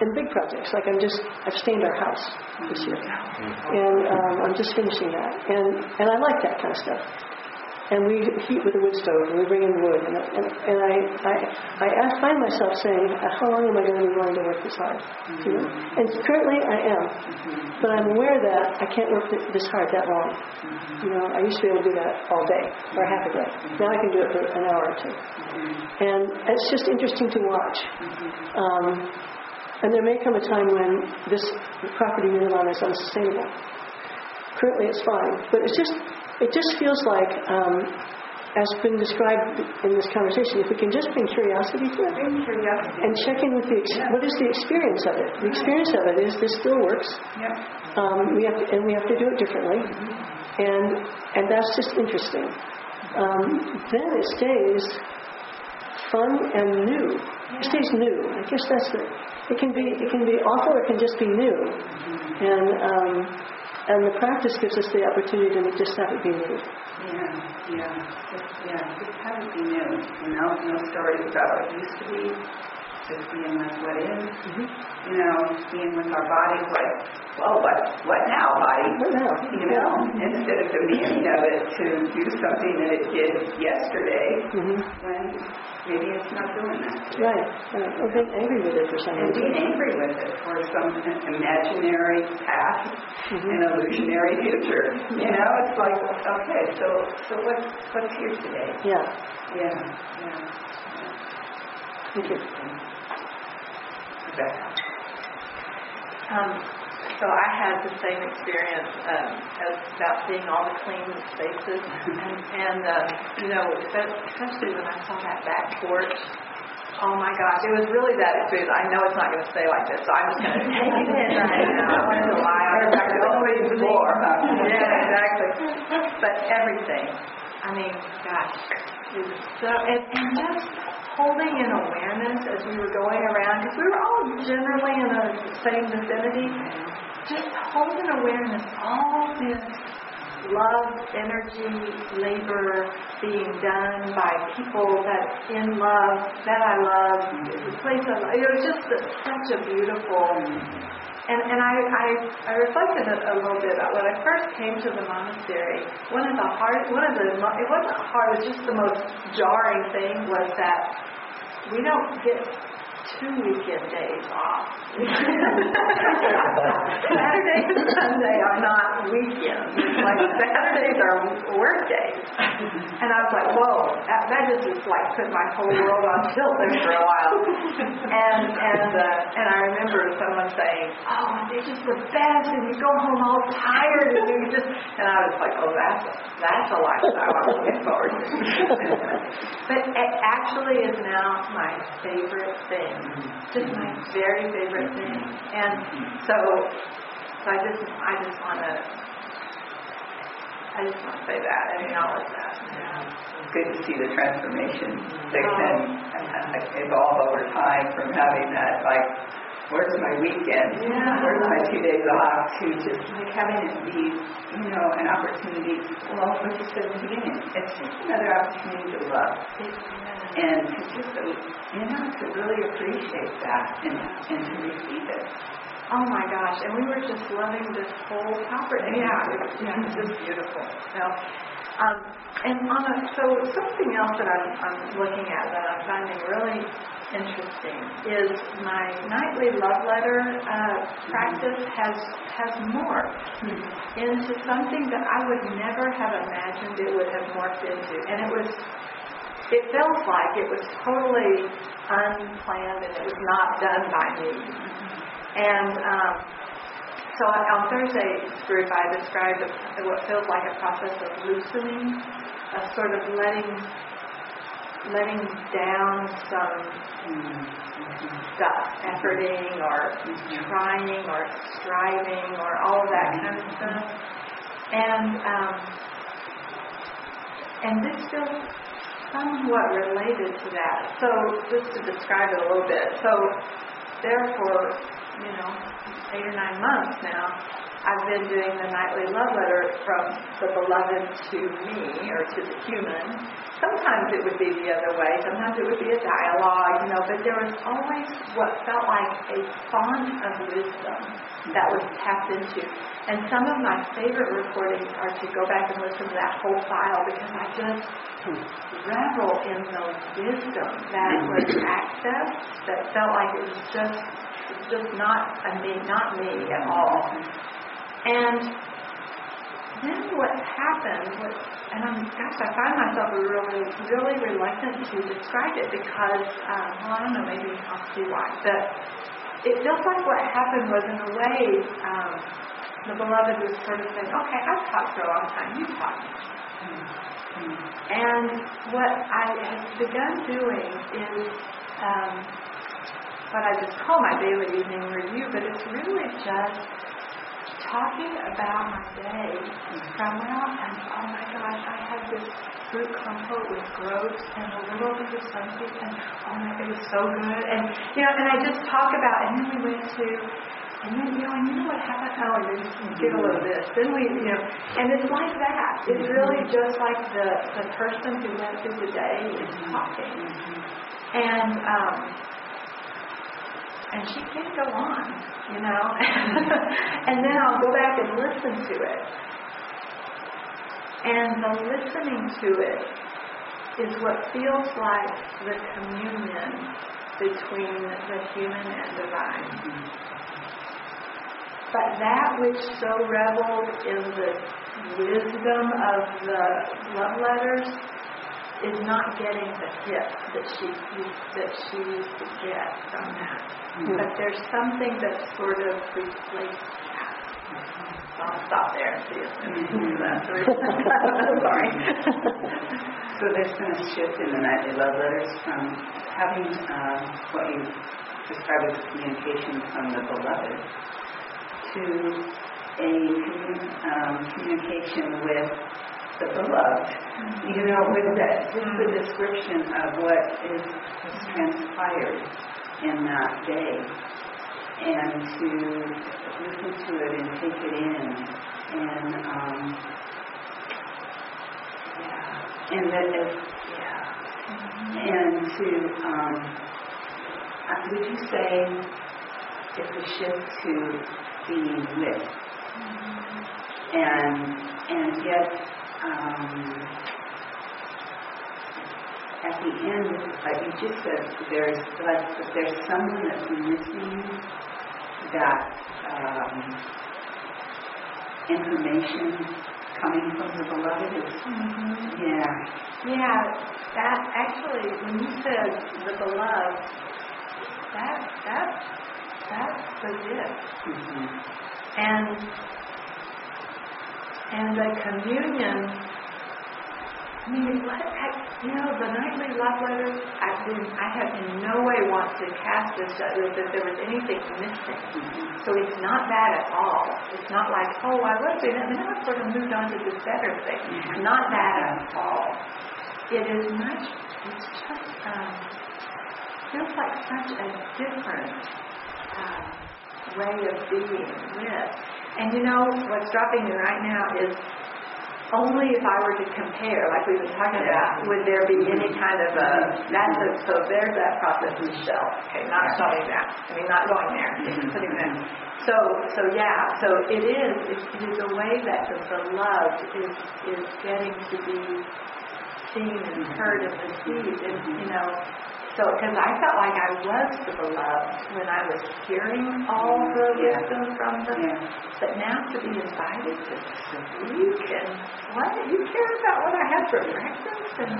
and big projects. Like I'm just I've stained our house this year, and um, I'm just finishing that, and and I like that kind of stuff. And we heat with a wood stove, and we bring in wood, and, and, and I, I, I ask, find myself saying, uh, how long am I going to be willing to work this hard? Mm-hmm. You know? And currently I am, mm-hmm. but I'm aware that I can't work this hard that long. Mm-hmm. You know, I used to be able to do that all day or half a day. Now I can do it for an hour or two, and it's just interesting to watch. Um, and there may come a time when this property nirvana is unsustainable. Currently, it's fine, but it's just it just feels like, um, as been described in this conversation, if we can just bring curiosity to it Bring curiosity. and check in with the ex- what is the experience of it. The experience of it is this still works. Yep. Um, we have to, and we have to do it differently, and and that's just interesting. Um, then it stays fun and new. It stays new. I guess that's it. It can be it can be awful. It can just be new, and um, and the practice gives us the opportunity to just have it be new. Yeah, yeah, just, yeah, just have it be new, you know, no stories about what used to be, just being with what is, you know, being with our bodies like, well, what, what now, body? What now? You know, instead of demanding of it to do something that it did yesterday, hmm when maybe it's not doing that. Right, right. Or being angry with it for some And being angry with it for some imaginary past Mhm. and illusionary future. You know, it's like, okay, so so what's what's here today? Yeah. Yeah, yeah. Thank you. Rebecca. Um, so I had the same experience um, as about seeing all the clean spaces, and, <laughs> and um, you know, especially when I saw that back porch. Oh my gosh, it was really that experience. I know it's not going to stay like this, so I'm just going <laughs> to take it in right now. I wanted <laughs> to lie on the back of the huh? Yeah, exactly. But everything. I mean, gosh, it was so, and, and just holding in awareness as we were going around, because we were all generally in the same vicinity, just holding awareness, all this love, energy, labor being done by people that in love, that I love, the place love. It was just such a beautiful and, and I, I, I reflected a, a little bit about when I first came to the monastery. One of the hard, one of the, it wasn't hard, it was just the most jarring thing was that we don't get two weekend days off. Saturday and Sunday are not weekends. Like Saturdays are work days. And I was like, whoa, that, that just is like put my whole world on tilt there for a while. And and uh, and I remember someone saying, oh, they're just the best, and you go home all tired, and you just. And I was like, oh, that's a, that's a lifestyle I'm looking forward to. <laughs> but it actually is now my favorite thing, just my very favorite thing. And so, so I just I just want to. I just want to say that and acknowledge that. It's good to see the transformation that can uh, evolve over time from having that, like, where's my weekend? Yeah. Where's my two days off? To just like having it be, you know, an opportunity. Well, what you said at the beginning, it's just another opportunity to love. and to just uh, you know to really appreciate that and and to receive it. Oh my gosh, and we were just loving this whole property. Yeah, it was, yeah, it was just beautiful. So, um, and on a, so something else that I'm, I'm looking at that I'm finding really interesting is my nightly love letter uh, practice has has morphed into something that I would never have imagined it would have morphed into, and it was it felt like it was totally unplanned and it was not done by me. And um, so on on Thursday's group, I described a, what feels like a process of loosening, of sort of letting letting down some mm, mm, mm, stuff, efforting or trying or striving or all of that kind of stuff. And um, and this feels somewhat related to that. So just to describe it a little bit. So therefore, you know, eight or nine months now, I've been doing the nightly love letter from the beloved to me or to the human. Sometimes it would be the other way. Sometimes it would be a dialogue, you know, but there was always what felt like a font of wisdom that was tapped into. And some of my favorite recordings are to go back and listen to that whole file because I just revel in the wisdom that was accessed that felt like it was just just not a me, not me at all. And then what happened was, and I'm, gosh, I find myself really, really reluctant to describe it because, um, well, I don't know, maybe I'll see why. But it feels like what happened was, in a way, um, the beloved was sort of saying, okay, I've talked for a long time, you talk. And what I have begun doing is um, what I just call my daily evening review, but it's really just talking about my day from well, and oh my gosh, I had this fruit compote with groats and a little bit of sunseed, and oh my, it was so good. And you know, and I just talk about, and then we went to. And then, you know, and you know what happened? Oh, and then give a little this. Then we, you know, and it's like that. It's mm-hmm. really just like the, the person who went through the day is talking. Mm-hmm. And, um, and she can go on, you know. <laughs> and then I'll go back and listen to it. And the listening to it is what feels like the communion between the human and divine. But that which so reveled in the wisdom of the love letters is not getting the hit that she that she used to get from that. Mm-hmm. But there's something that sort of replaced that. So I'll stop there and see if <laughs> <laughs> Sorry. so there's been a shift in the nightly love letters from having uh, what you describe as communication from the beloved to a um, communication with the beloved. You know, with that, just the description of what is transpired in that day, and to listen to it and take it in, and um, yeah, and that is yeah, mm-hmm. and to um, uh, would you say it's a shift to being with, mm-hmm. and and yet um, at the end, like you just said, there's like there's someone that's missing that um, information coming from the beloved. Mm-hmm. Yeah. Yeah, that actually, when you said the beloved, that that that was it. Mm-hmm. And and the communion, I mean, what, I, you know, the nightly love letters, I, didn't, I have in no way want to cast this that there was anything missing. So it's not that at all. It's not like, oh, I was doing it, and now I've sort of moved on to this better thing. Not that at all. It is much, it's just, um, feels like such a different uh, way of being with. And you know, what's dropping me right now is only if I were to compare, like we've been talking about, would there be any kind of a, that's a, so there's that process of shell. Okay, not showing that. I mean, not going there. Mm-hmm. Putting that. So, so yeah, so it is, it is a way that the, love is, is getting to be seen and heard and received. And, you know, so, because I felt like I was the beloved when I was hearing all the wisdom from them, Yeah. but now to be invited to speak and what? You care about what I had for breakfast? And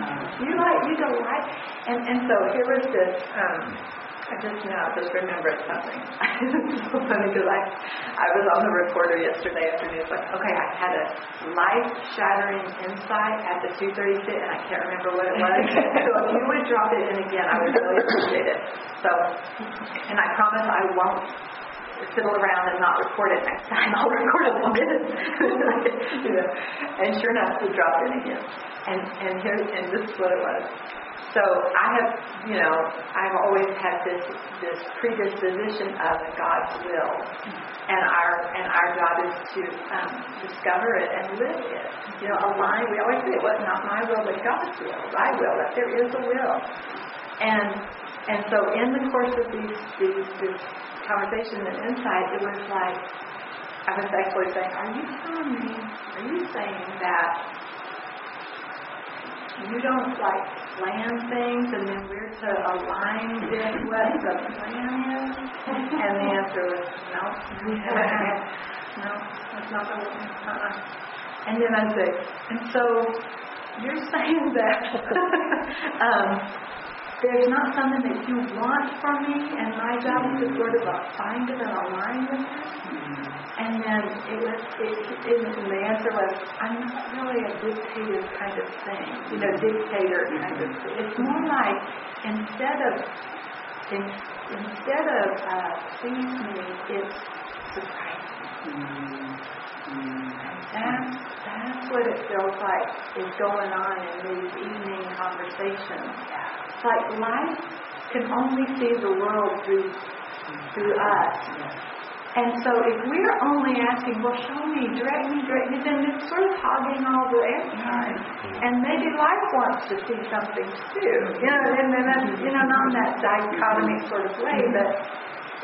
you like you delight and and so here was this um I just now just remembered something. it's <laughs> so funny because I I was on the recorder yesterday afternoon. It's like, okay, I had a life shattering insight at the 2:30 sit, and I can't remember what it was. <laughs> so if you would drop it in again, I would really appreciate it. So, and I promise I won't fiddle around and not record it next time. <laughs> I'll record it in minutes. you know. And sure enough, he dropped in again. And and here and this is what it was. So I have, you know, I've always had this this predisposition of God's will, and our and our job is to um, discover it and live it. You know, align. We always say, "Well, not my will, but God's will. Thy will." That there is a will, and and so in the course of these these this conversation and insight, it was like I was actually saying, "Are you telling me? Are you saying that?" You don't like plan things and then we're to align with what the plan is? And the answer was, no. <laughs> no, that's not the uh-uh. And then I said, and so you're saying that <laughs> um, there's not something that you want from me and my job is to sort of find it and align with it? And then it was, it, it, the answer was, I'm not really a dictator kind of thing, you know, dictator kind of thing. It's more like instead of in, instead of uh, please me, it's surprise me. And that's that's what it feels like is going on in these evening conversations. It's like life can only see the world through through us. And so if we're only asking, well, show me, direct me, direct me, then it's sort of hogging all the airtime. And maybe life wants to see something too. You know, and then that's, you know, not in that dichotomy sort of way, but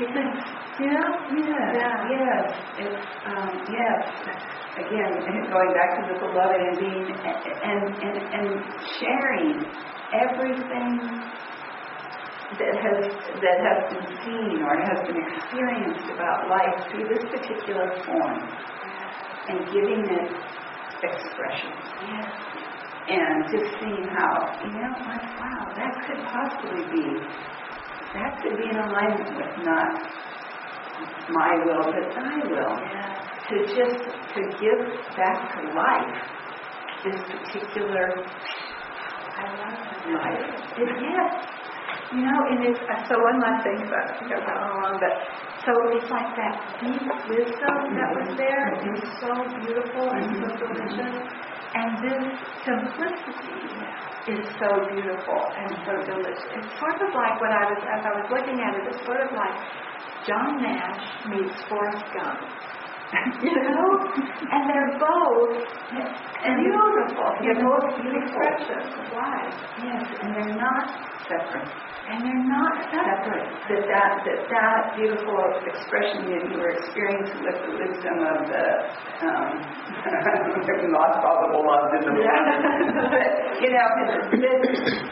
it's, you know? Yes, yeah. yes. It's, um, yes. Again, going back to the beloved and being, and, and, and sharing everything that has that has been seen or has been experienced about life through this particular form and giving it expression. Yes. And just seeing how, you know, like, wow, that could possibly be, that could be in alignment with not my will, but thy will. Yeah. To just, to give back to life this particular I love it. life. Yes. You know, and it's, uh, so one last thing, but I think I've gone along, but so it's like that deep wisdom that was there is so beautiful and so delicious. And this simplicity is so beautiful and so delicious. It's sort of like what I was, as I was looking at it, it's sort of like John Nash meets Forrest Gump. <laughs> you know? And they're both and beautiful. They're both beautiful expressions of life. Yes, and they're not separate. And they're not separate. That that, that, that beautiful expression that you were experiencing with the wisdom of the um, <laughs> lost possible love in the world. but, <laughs> you know, that,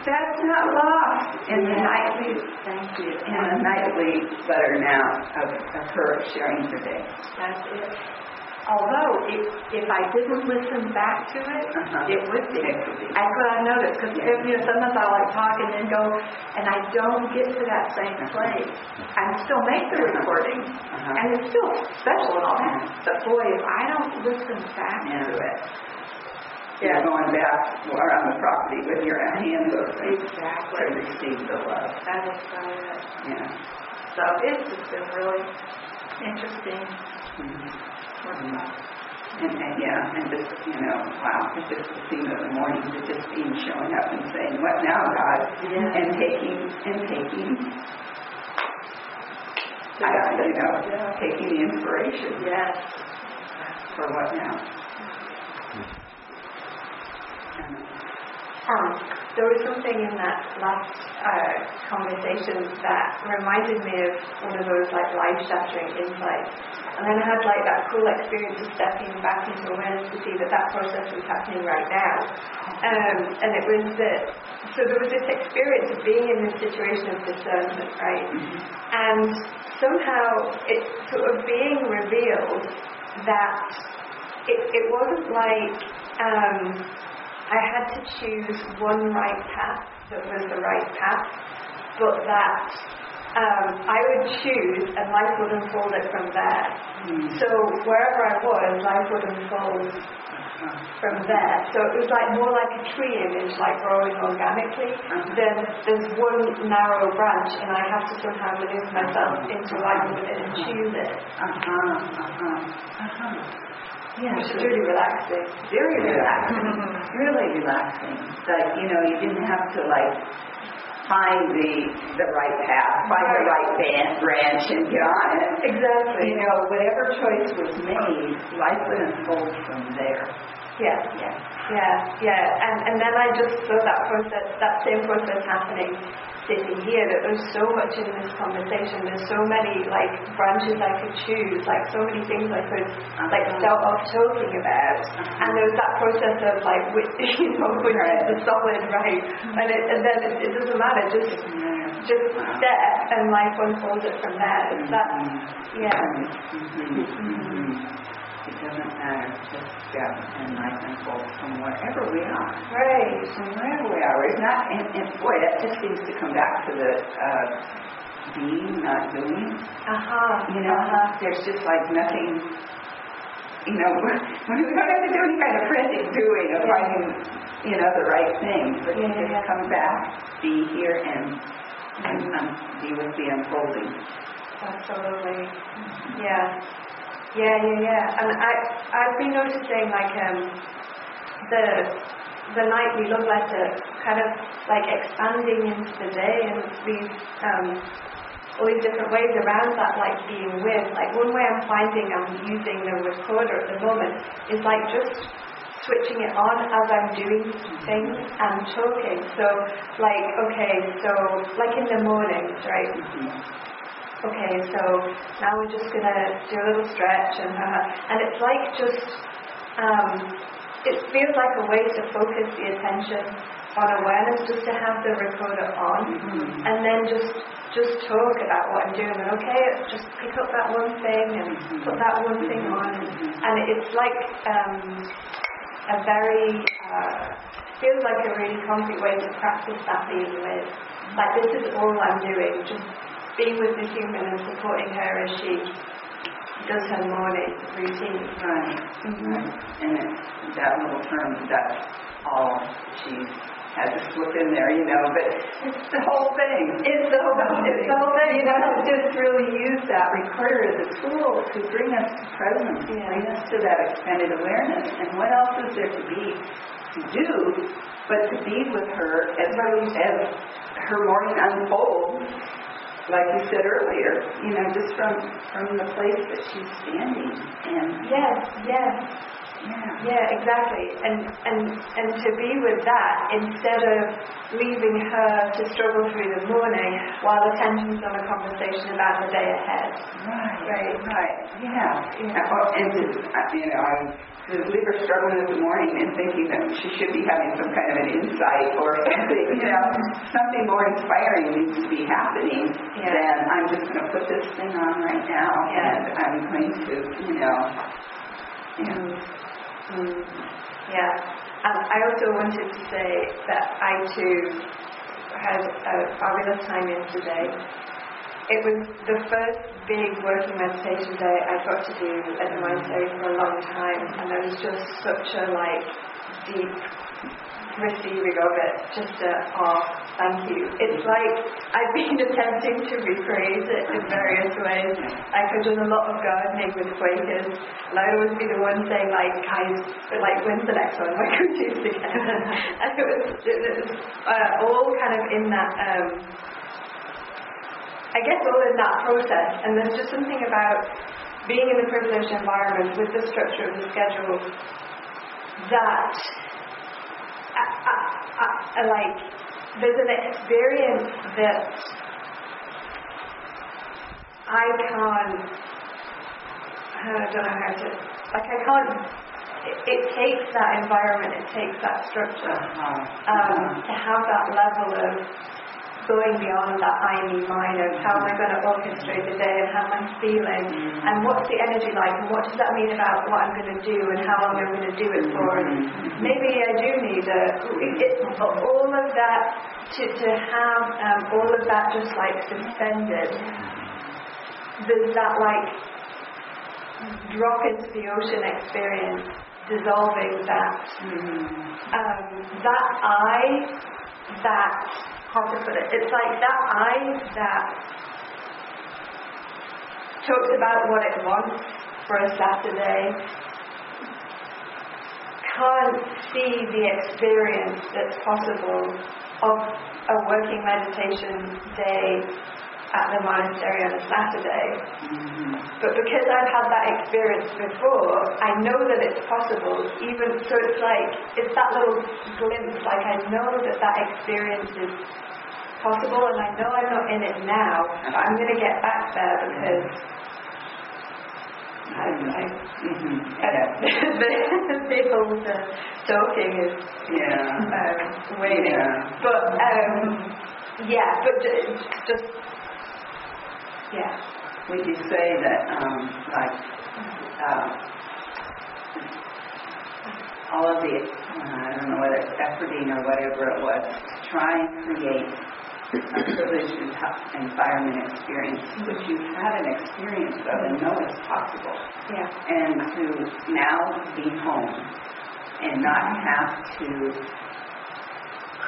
that's not lost in the nightly, thank you, in the nightly letter now of, of her sharing today. That's it. Although, if, if I didn't listen back to it, Uh-huh. it would be. It could be. That's what I noticed, because Yeah. you know, sometimes I like talk and then go, and I don't get to that same place. I still make the recording, Uh-huh. and it's still special and all that, but boy, if I don't listen back Yeah. to it, You're going back around the property with your hands open exactly, to receive the love. that is so it. Yeah. So it's just been really interesting. And, and yeah, and just, you know, wow, it's just the theme of the morning, to just being showing up and saying, what now, God? Yeah. And taking, and taking, I, you know, Yeah. taking the inspiration Yes. for what now? Um, there was something in that last uh, conversation that reminded me of one of those like life-shattering insights. And then I had like that cool experience of stepping back into awareness to see that that process was happening right now. Um, and it was that, so there was this experience of being in this situation of discernment, right? And somehow it sort of being revealed that it, it wasn't like um, I had to choose one right path that was the right path, but that um, I would choose and life would unfold it from there. So wherever I was, life would unfold from there. So it was like more like a tree image, like growing organically. Then there's one narrow branch, and I have to somehow maneuver myself into alignment with it and choose it. Uh-huh, uh-huh, uh-huh. Yeah, is mm-hmm. really relaxing. very relaxing, really relaxing. Like, you know, you didn't have to like find the, the right path, find the right band, branch and get on it. Exactly. You know, whatever choice was made, life would unfold from there. Yeah. Yeah. Yeah, yeah, and and then I just saw that process, that same process happening sitting here. That there's so much in this conversation. There's so many like branches I could choose, like so many things I could like uh-huh. start off talking about. And there was that process of like, which, <laughs> you know, which is the solid, right? And it, and then it, it doesn't matter, just just step and life unfolds it from there. It's that, mm-hmm. yeah. Mm-hmm. Mm-hmm. It doesn't matter, just step and unfolds from wherever we are. Right. From wherever we are. It's not, and, and boy, that just seems to come back to the uh, being, not doing. Uh-huh. You know, there's just like nothing, you know, <laughs> we don't have to do any kind of frantic doing of finding, you know, the right thing, but Yeah, just yeah. come back, be here and, and um, be with the unfolding. Absolutely. Yeah. Yeah, yeah, yeah. And I I've been noticing like um the the nightly love letter kind of like expanding into the day and these um all these different ways around that like being with. Like one way I'm finding I'm using the recorder at the moment is like just switching it on as I'm doing things and talking. So like okay, so like in the mornings, right? Okay, so now we're just gonna do a little stretch and uh, and it's like just um, it feels like a way to focus the attention on awareness, just to have the recorder on, and then just just talk about what I'm doing. And okay, just pick up that one thing and put that one thing on, and it's like um, a very uh, feels like a really concrete way to practice that being with. Like this is all I'm doing, just being with the human and supporting her as she does her morning routine. Right, right. And it, that little term, that's all oh, she has to slip in there, you know, but it's the whole thing. It's the whole thing. It's the whole thing, you know, just really use that recorder as a tool to bring us to presence, Yeah. bring us to that expanded awareness. And what else is there to be, to do, but to be with her as, as her morning unfolds, like you said earlier, you know, just from, from the place that she's standing. And, Yes, yes, yeah. yeah, exactly. And and and to be with that instead of leaving her to struggle through the morning while attention's on a conversation about the day ahead. Right, Right. right, yeah. Yeah. Well, And, to, you know, I to leave her struggling in the morning and thinking that she should be having some kind of an insight or <laughs> something, you know, something more inspiring needs to be happening Yeah. than I'm just going to put this thing on right now Yeah. and I'm going to, you know, know, Mm, yeah. And I also wanted to say that I too had a fabulous time in today. It was the first big working meditation day I got to do at the monastery for a long time, and there was just such a like deep receiving of it. Just a oh, thank you. It's like I've been <laughs> attempting to recreate it in various ways. Like I've done a lot of gardening with Quakers, and I'd always be the one saying like, guys, like when's the next one? When can we do this <laughs> again? and it was, it was uh, all kind of in that. Um, I guess all in that process, and there's just something about being in a privileged environment with the structure of the schedule that I, I, I, I like there's an experience that I can't I don't know how to like I can't it, it takes that environment it takes that structure uh-huh. um, to have that level of going beyond that I, me, mine of how am I going to orchestrate the day and how am I feeling and what's the energy like and what does that mean about what I'm going to do and how long I'm going to do it for? And maybe I do need a, it, it, all of that to, to have um, all of that just like suspended. There's that like drop into the ocean experience dissolving that um, that I that how to put it it's like that I that talks about what it wants for a Saturday. Can't see the experience that's possible of a working meditation day at the monastery on a Saturday. But because I've had that experience before, I know that it's possible. Even so, it's like it's that little glimpse. Like I know that that experience is possible, and I know I'm not in it now. But I'm going to get back there because. I, I, Mhm. the, the old uh, talking is Yeah. um, waiting. Yeah. But um, yeah, but ju- just yeah. Would you say that, um, like, uh, all of the, uh, I don't know whether it's efforting or whatever it was, to try and create a privileged environment experience, which you've had an experience of and know it's possible, Yeah. and to now be home and not have to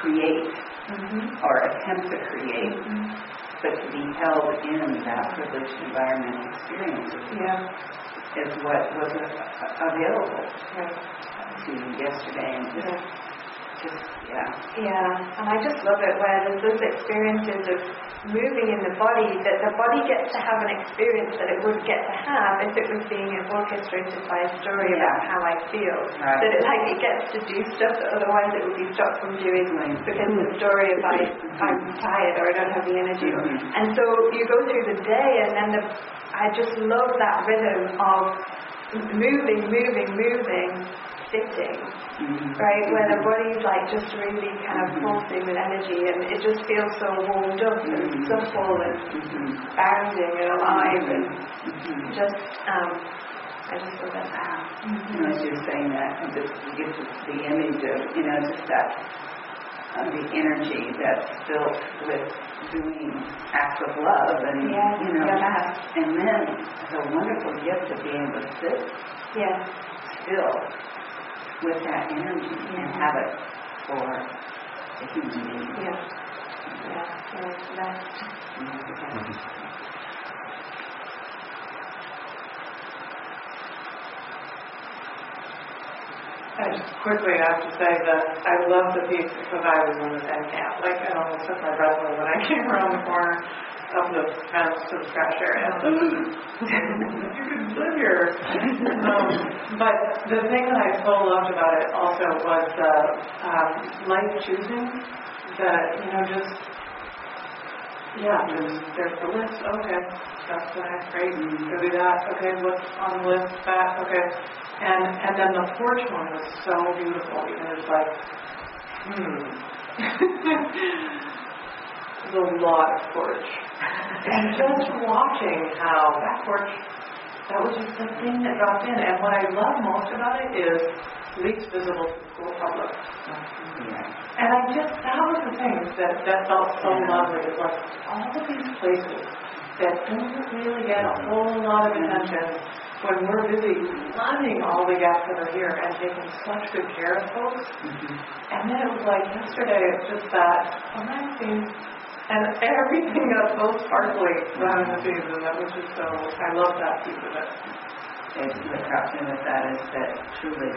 create Mm-hmm. or attempt to create, but to be held in that privileged environment experience Yeah. is what was available Right. to you yesterday and just, Yeah. just yeah. Yeah, and I just love it where there's those experiences of moving in the body, that the body gets to have an experience that it wouldn't get to have if it was being orchestrated by a story Yeah. about how I feel. Right. That it like it gets to do stuff that otherwise it would be stopped from doing because of the story of I, I'm tired or I don't have the energy. Mhm. and so you go through the day and then the, I just love that rhythm of moving, moving, moving, sitting Mhm. right? Where the body's like just really kind of pulsing with energy and it just feels so warmed up and Mhm. supple and bounding and alive and Mhm. just, um, I just love it. You know, as you're saying that, and just gives us the image of, you know, just that, uh, the energy that's built with doing acts of love and, Yeah, you know, that. And then the wonderful gift of being able to sit Yeah, still with that energy and have it for the human being. yeah, yeah, yeah, it's nice. I just quickly have to say that I love the piece because I was in the Zen camp. Like I almost took my breath away when I came around the corner of to trash area. I was like, you could live here. um, but the thing that I so loved about it also was the um, life choosing. That you know just yeah, there's there's the list. Okay, that's the next great. Go do that. Okay, what's on the list? That okay. And and then the porch one was so beautiful. Even it's like, hmm. <laughs> There's a lot of porch. and just watching how that porch, that was just the thing that dropped in. And what I love most about it is least visible to the school public. Yeah. And I just, that was the thing that, that felt so lovely. It's like all of these places that don't really get a whole lot of attention when we're busy loving all the guests that are here and taking such good care of folks. Mm-hmm. And then it was like yesterday, it's just that amazing. And everything got so sparkly behind the and that was just so, I love that piece of it. And what dropped in with that is that truly,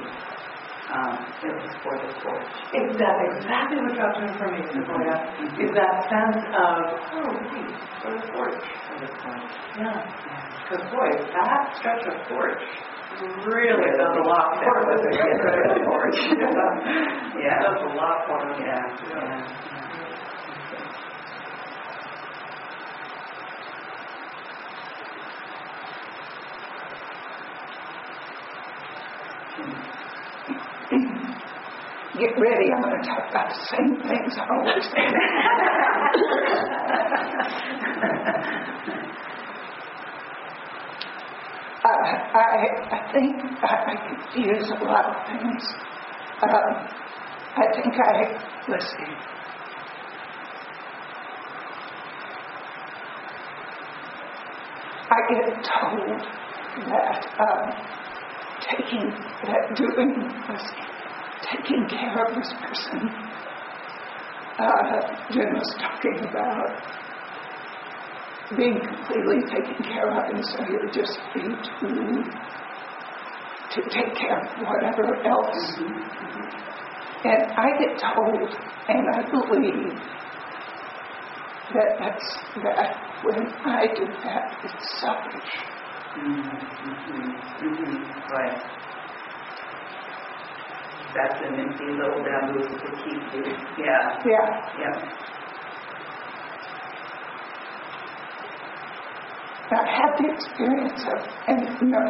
um, it was for the porch. Exactly, exactly what dropped in for me, Sequoia, is that sense of, oh, wait, for the porch. For the porch. Yeah. Because boy, that stretch of porch really does a lot for us. <laughs> Yeah. Yeah. Does a lot for us. Yeah, yeah. Get ready, I'm going to talk about the same things I always say. <laughs> uh, I, I think I, I could use a lot of things. Um, I think I, let's see. I get told that um, taking, that doing, let's taking care of this person. Uh, Jen was talking about being completely taken care of, and so you're just feed food. to take care of whatever else. And I get told, and I believe, that that's, that when I do that, it's selfish. Mm-hmm. Right. That's an empty little bamboos to keep you. Yeah. Yeah. Yeah. I had the experience of, and no,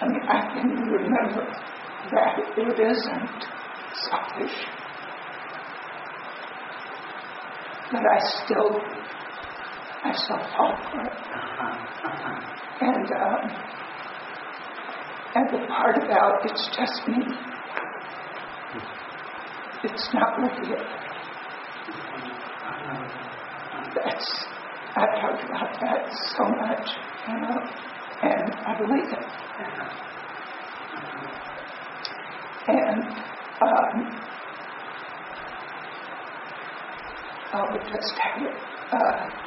I mean, I can remember that it isn't selfish. But I still, I still fall for it. Uh-huh. And, um, and the part about it's just me, it's not worth it. That's, I've talked about that so much, you know, and I believe it. And um, I'll just have it. Uh,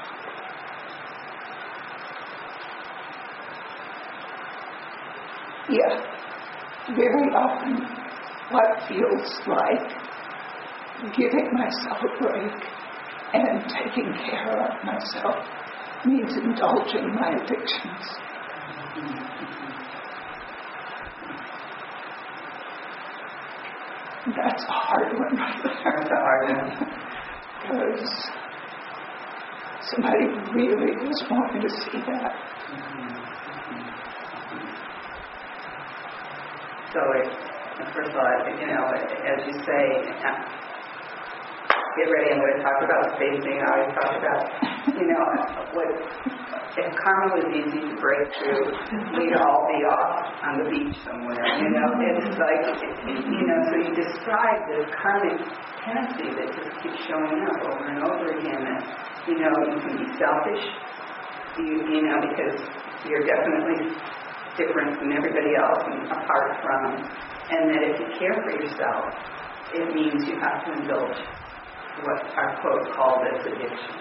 yeah, very often what feels like giving myself a break and taking care of myself means indulging my addictions. That's a hard one right there. That's a hard one. Because somebody really is wanting to see that. Mm-hmm. So it, first of all, you know, as you say, get ready, I'm going to talk about the same thing I always talk about. You know, what, if karma was easy to break through, we'd all be off on the beach somewhere, you know? It's like, you know, so you describe this karmic tendency that just keeps showing up over and over again. That, you know, you can be selfish, you, you know, because you're definitely different from everybody else and apart from. And that if you care for yourself, it means you have to indulge what our quote called as addiction.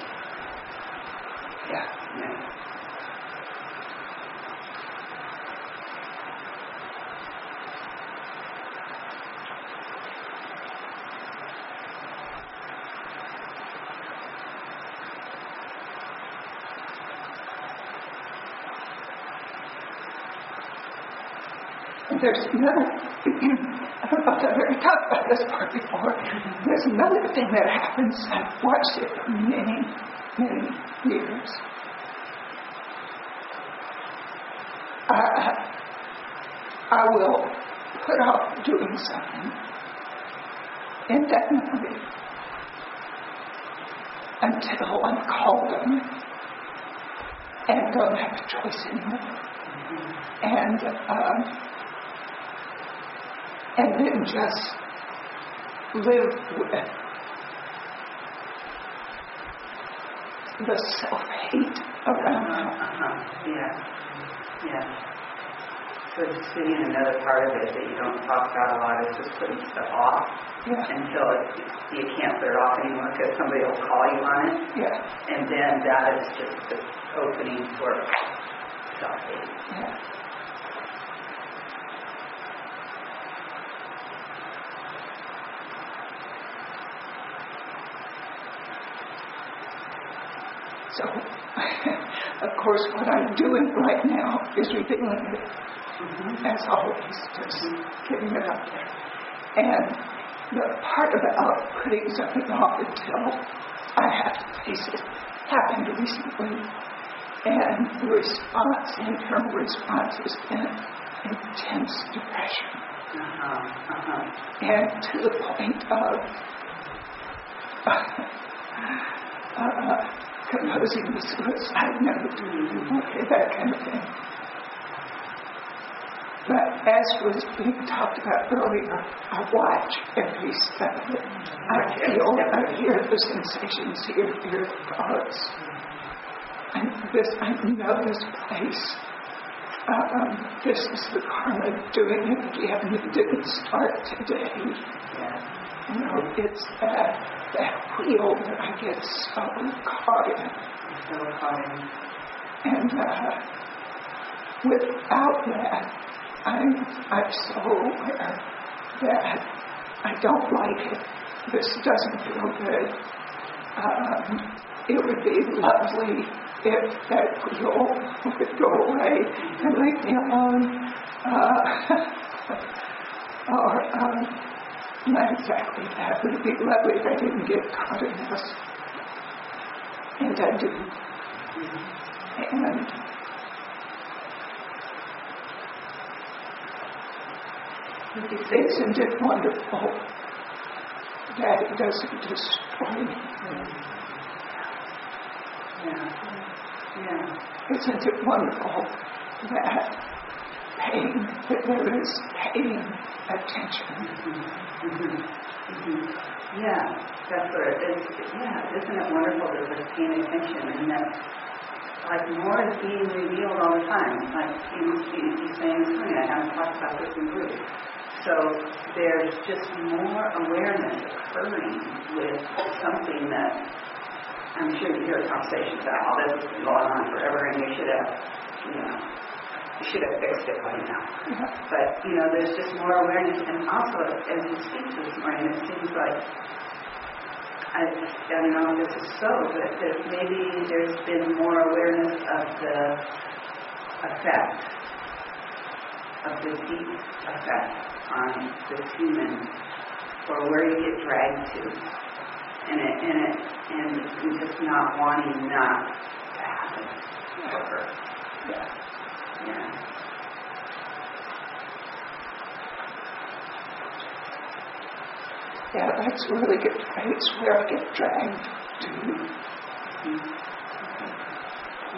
Yeah. Yeah. There's another, <clears throat> I've talked about this part before. There's another thing that happens. I've watched it for many, many years. I, I will put off doing something indefinitely until I'm called on it and don't have a choice anymore. And um, and then just live with the self-hate around Uh-huh, uh-huh. Yeah. Yeah. So just being another part of it that you don't talk about a lot is just putting stuff off Yeah, until it, you can't put it off anymore because somebody will call you on it. yeah, And then that is just the opening for self-hate. yeah. So, <laughs> of course, what I'm doing right now is revealing it, as always, just getting it out there. And the part about putting something off until I have to face it happened recently. And the response, internal response, has been intense depression. Uh-huh. Uh-huh. And to the point of <laughs> uh, composing the suicide note, okay, that kind of thing. But as was being talked about earlier, I watch every step of it. I feel, I hear the sensations, hear, hear the thoughts. And this, I know this place. Um, this is the karma doing it again. It didn't start today. Yeah. You know, it's that, that wheel that I get so caught in. And uh, without that, I'm, I'm so aware that I don't like it. This doesn't feel good. Um, it would be lovely if that Creole would go away and leave me alone. Uh, <laughs> or, um, not exactly that. It would be lovely if I didn't get caught in this. And I do. And isn't it wonderful that it doesn't destroy me? Yeah. Yeah. Isn't it wonderful that paying, there is paying attention? Mhm. Yeah, that's what it is. Yeah, isn't it wonderful that we're paying attention and that like more is being revealed all the time. Like you, you, you're saying, Tony, I haven't talked about this in group. So there's just more awareness occurring with something that I'm sure you hear conversations about all this has been going on forever and you should have, you know, you should have fixed it by now. But, you know, there's just more awareness. And also, as you speak this morning, it seems like, I, I don't know if this is so, but that maybe there's been more awareness of the effect, of the deep effect on the human, or where you get dragged to. And it, and it, and just not wanting that to happen ever. Yeah. Yeah. That's really good. It's where I get dragged to.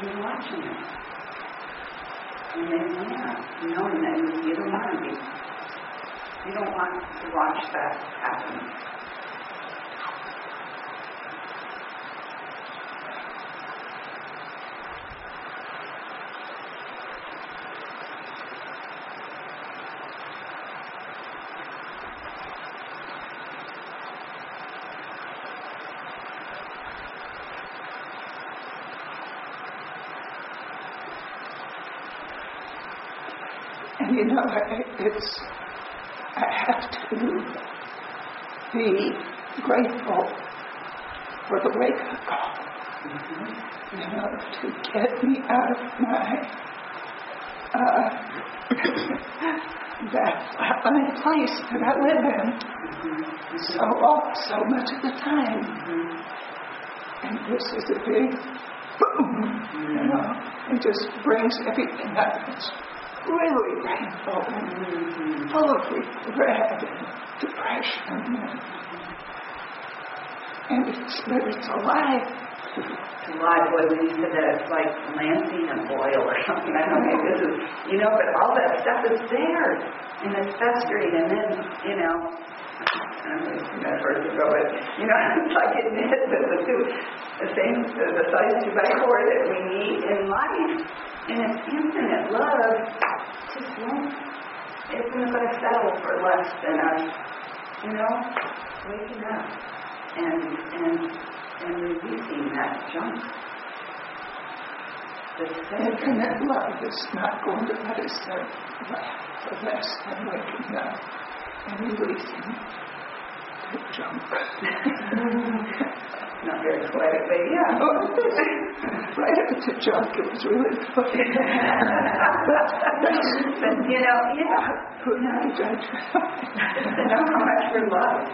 You're watching it. And then, yeah, knowing that you don't want to be. You don't want to watch that happen. And you know, I- it's, I have to be grateful for the wake up call, you know, to get me out of my, uh, that flatline place that I live in so, off so much of the time. And this is a big boom, you know, it just brings everything up. It's really painful and full of regret and depression. And, it's, but it's alive. Alive, boy, when you said that, it's like lancing a boil or something. I don't know, this is, you know, but all that stuff is there. And it's festering, and then, you know, I don't know if you guys heard go, but, you know, it's like it the, the, two, the same, the, the size two by four that we need in life. And it's infinite love just won't, isn't going to settle for less than us, you know, waking up and, and, and releasing that junk. There. Infinite love is not going to let us for less than waking up and releasing the junk. <laughs> Not very poetic, but yeah. <laughs> right up to junk, it was really funny. <laughs> but, you know, yeah, Who not to judge? to know how much we're loved.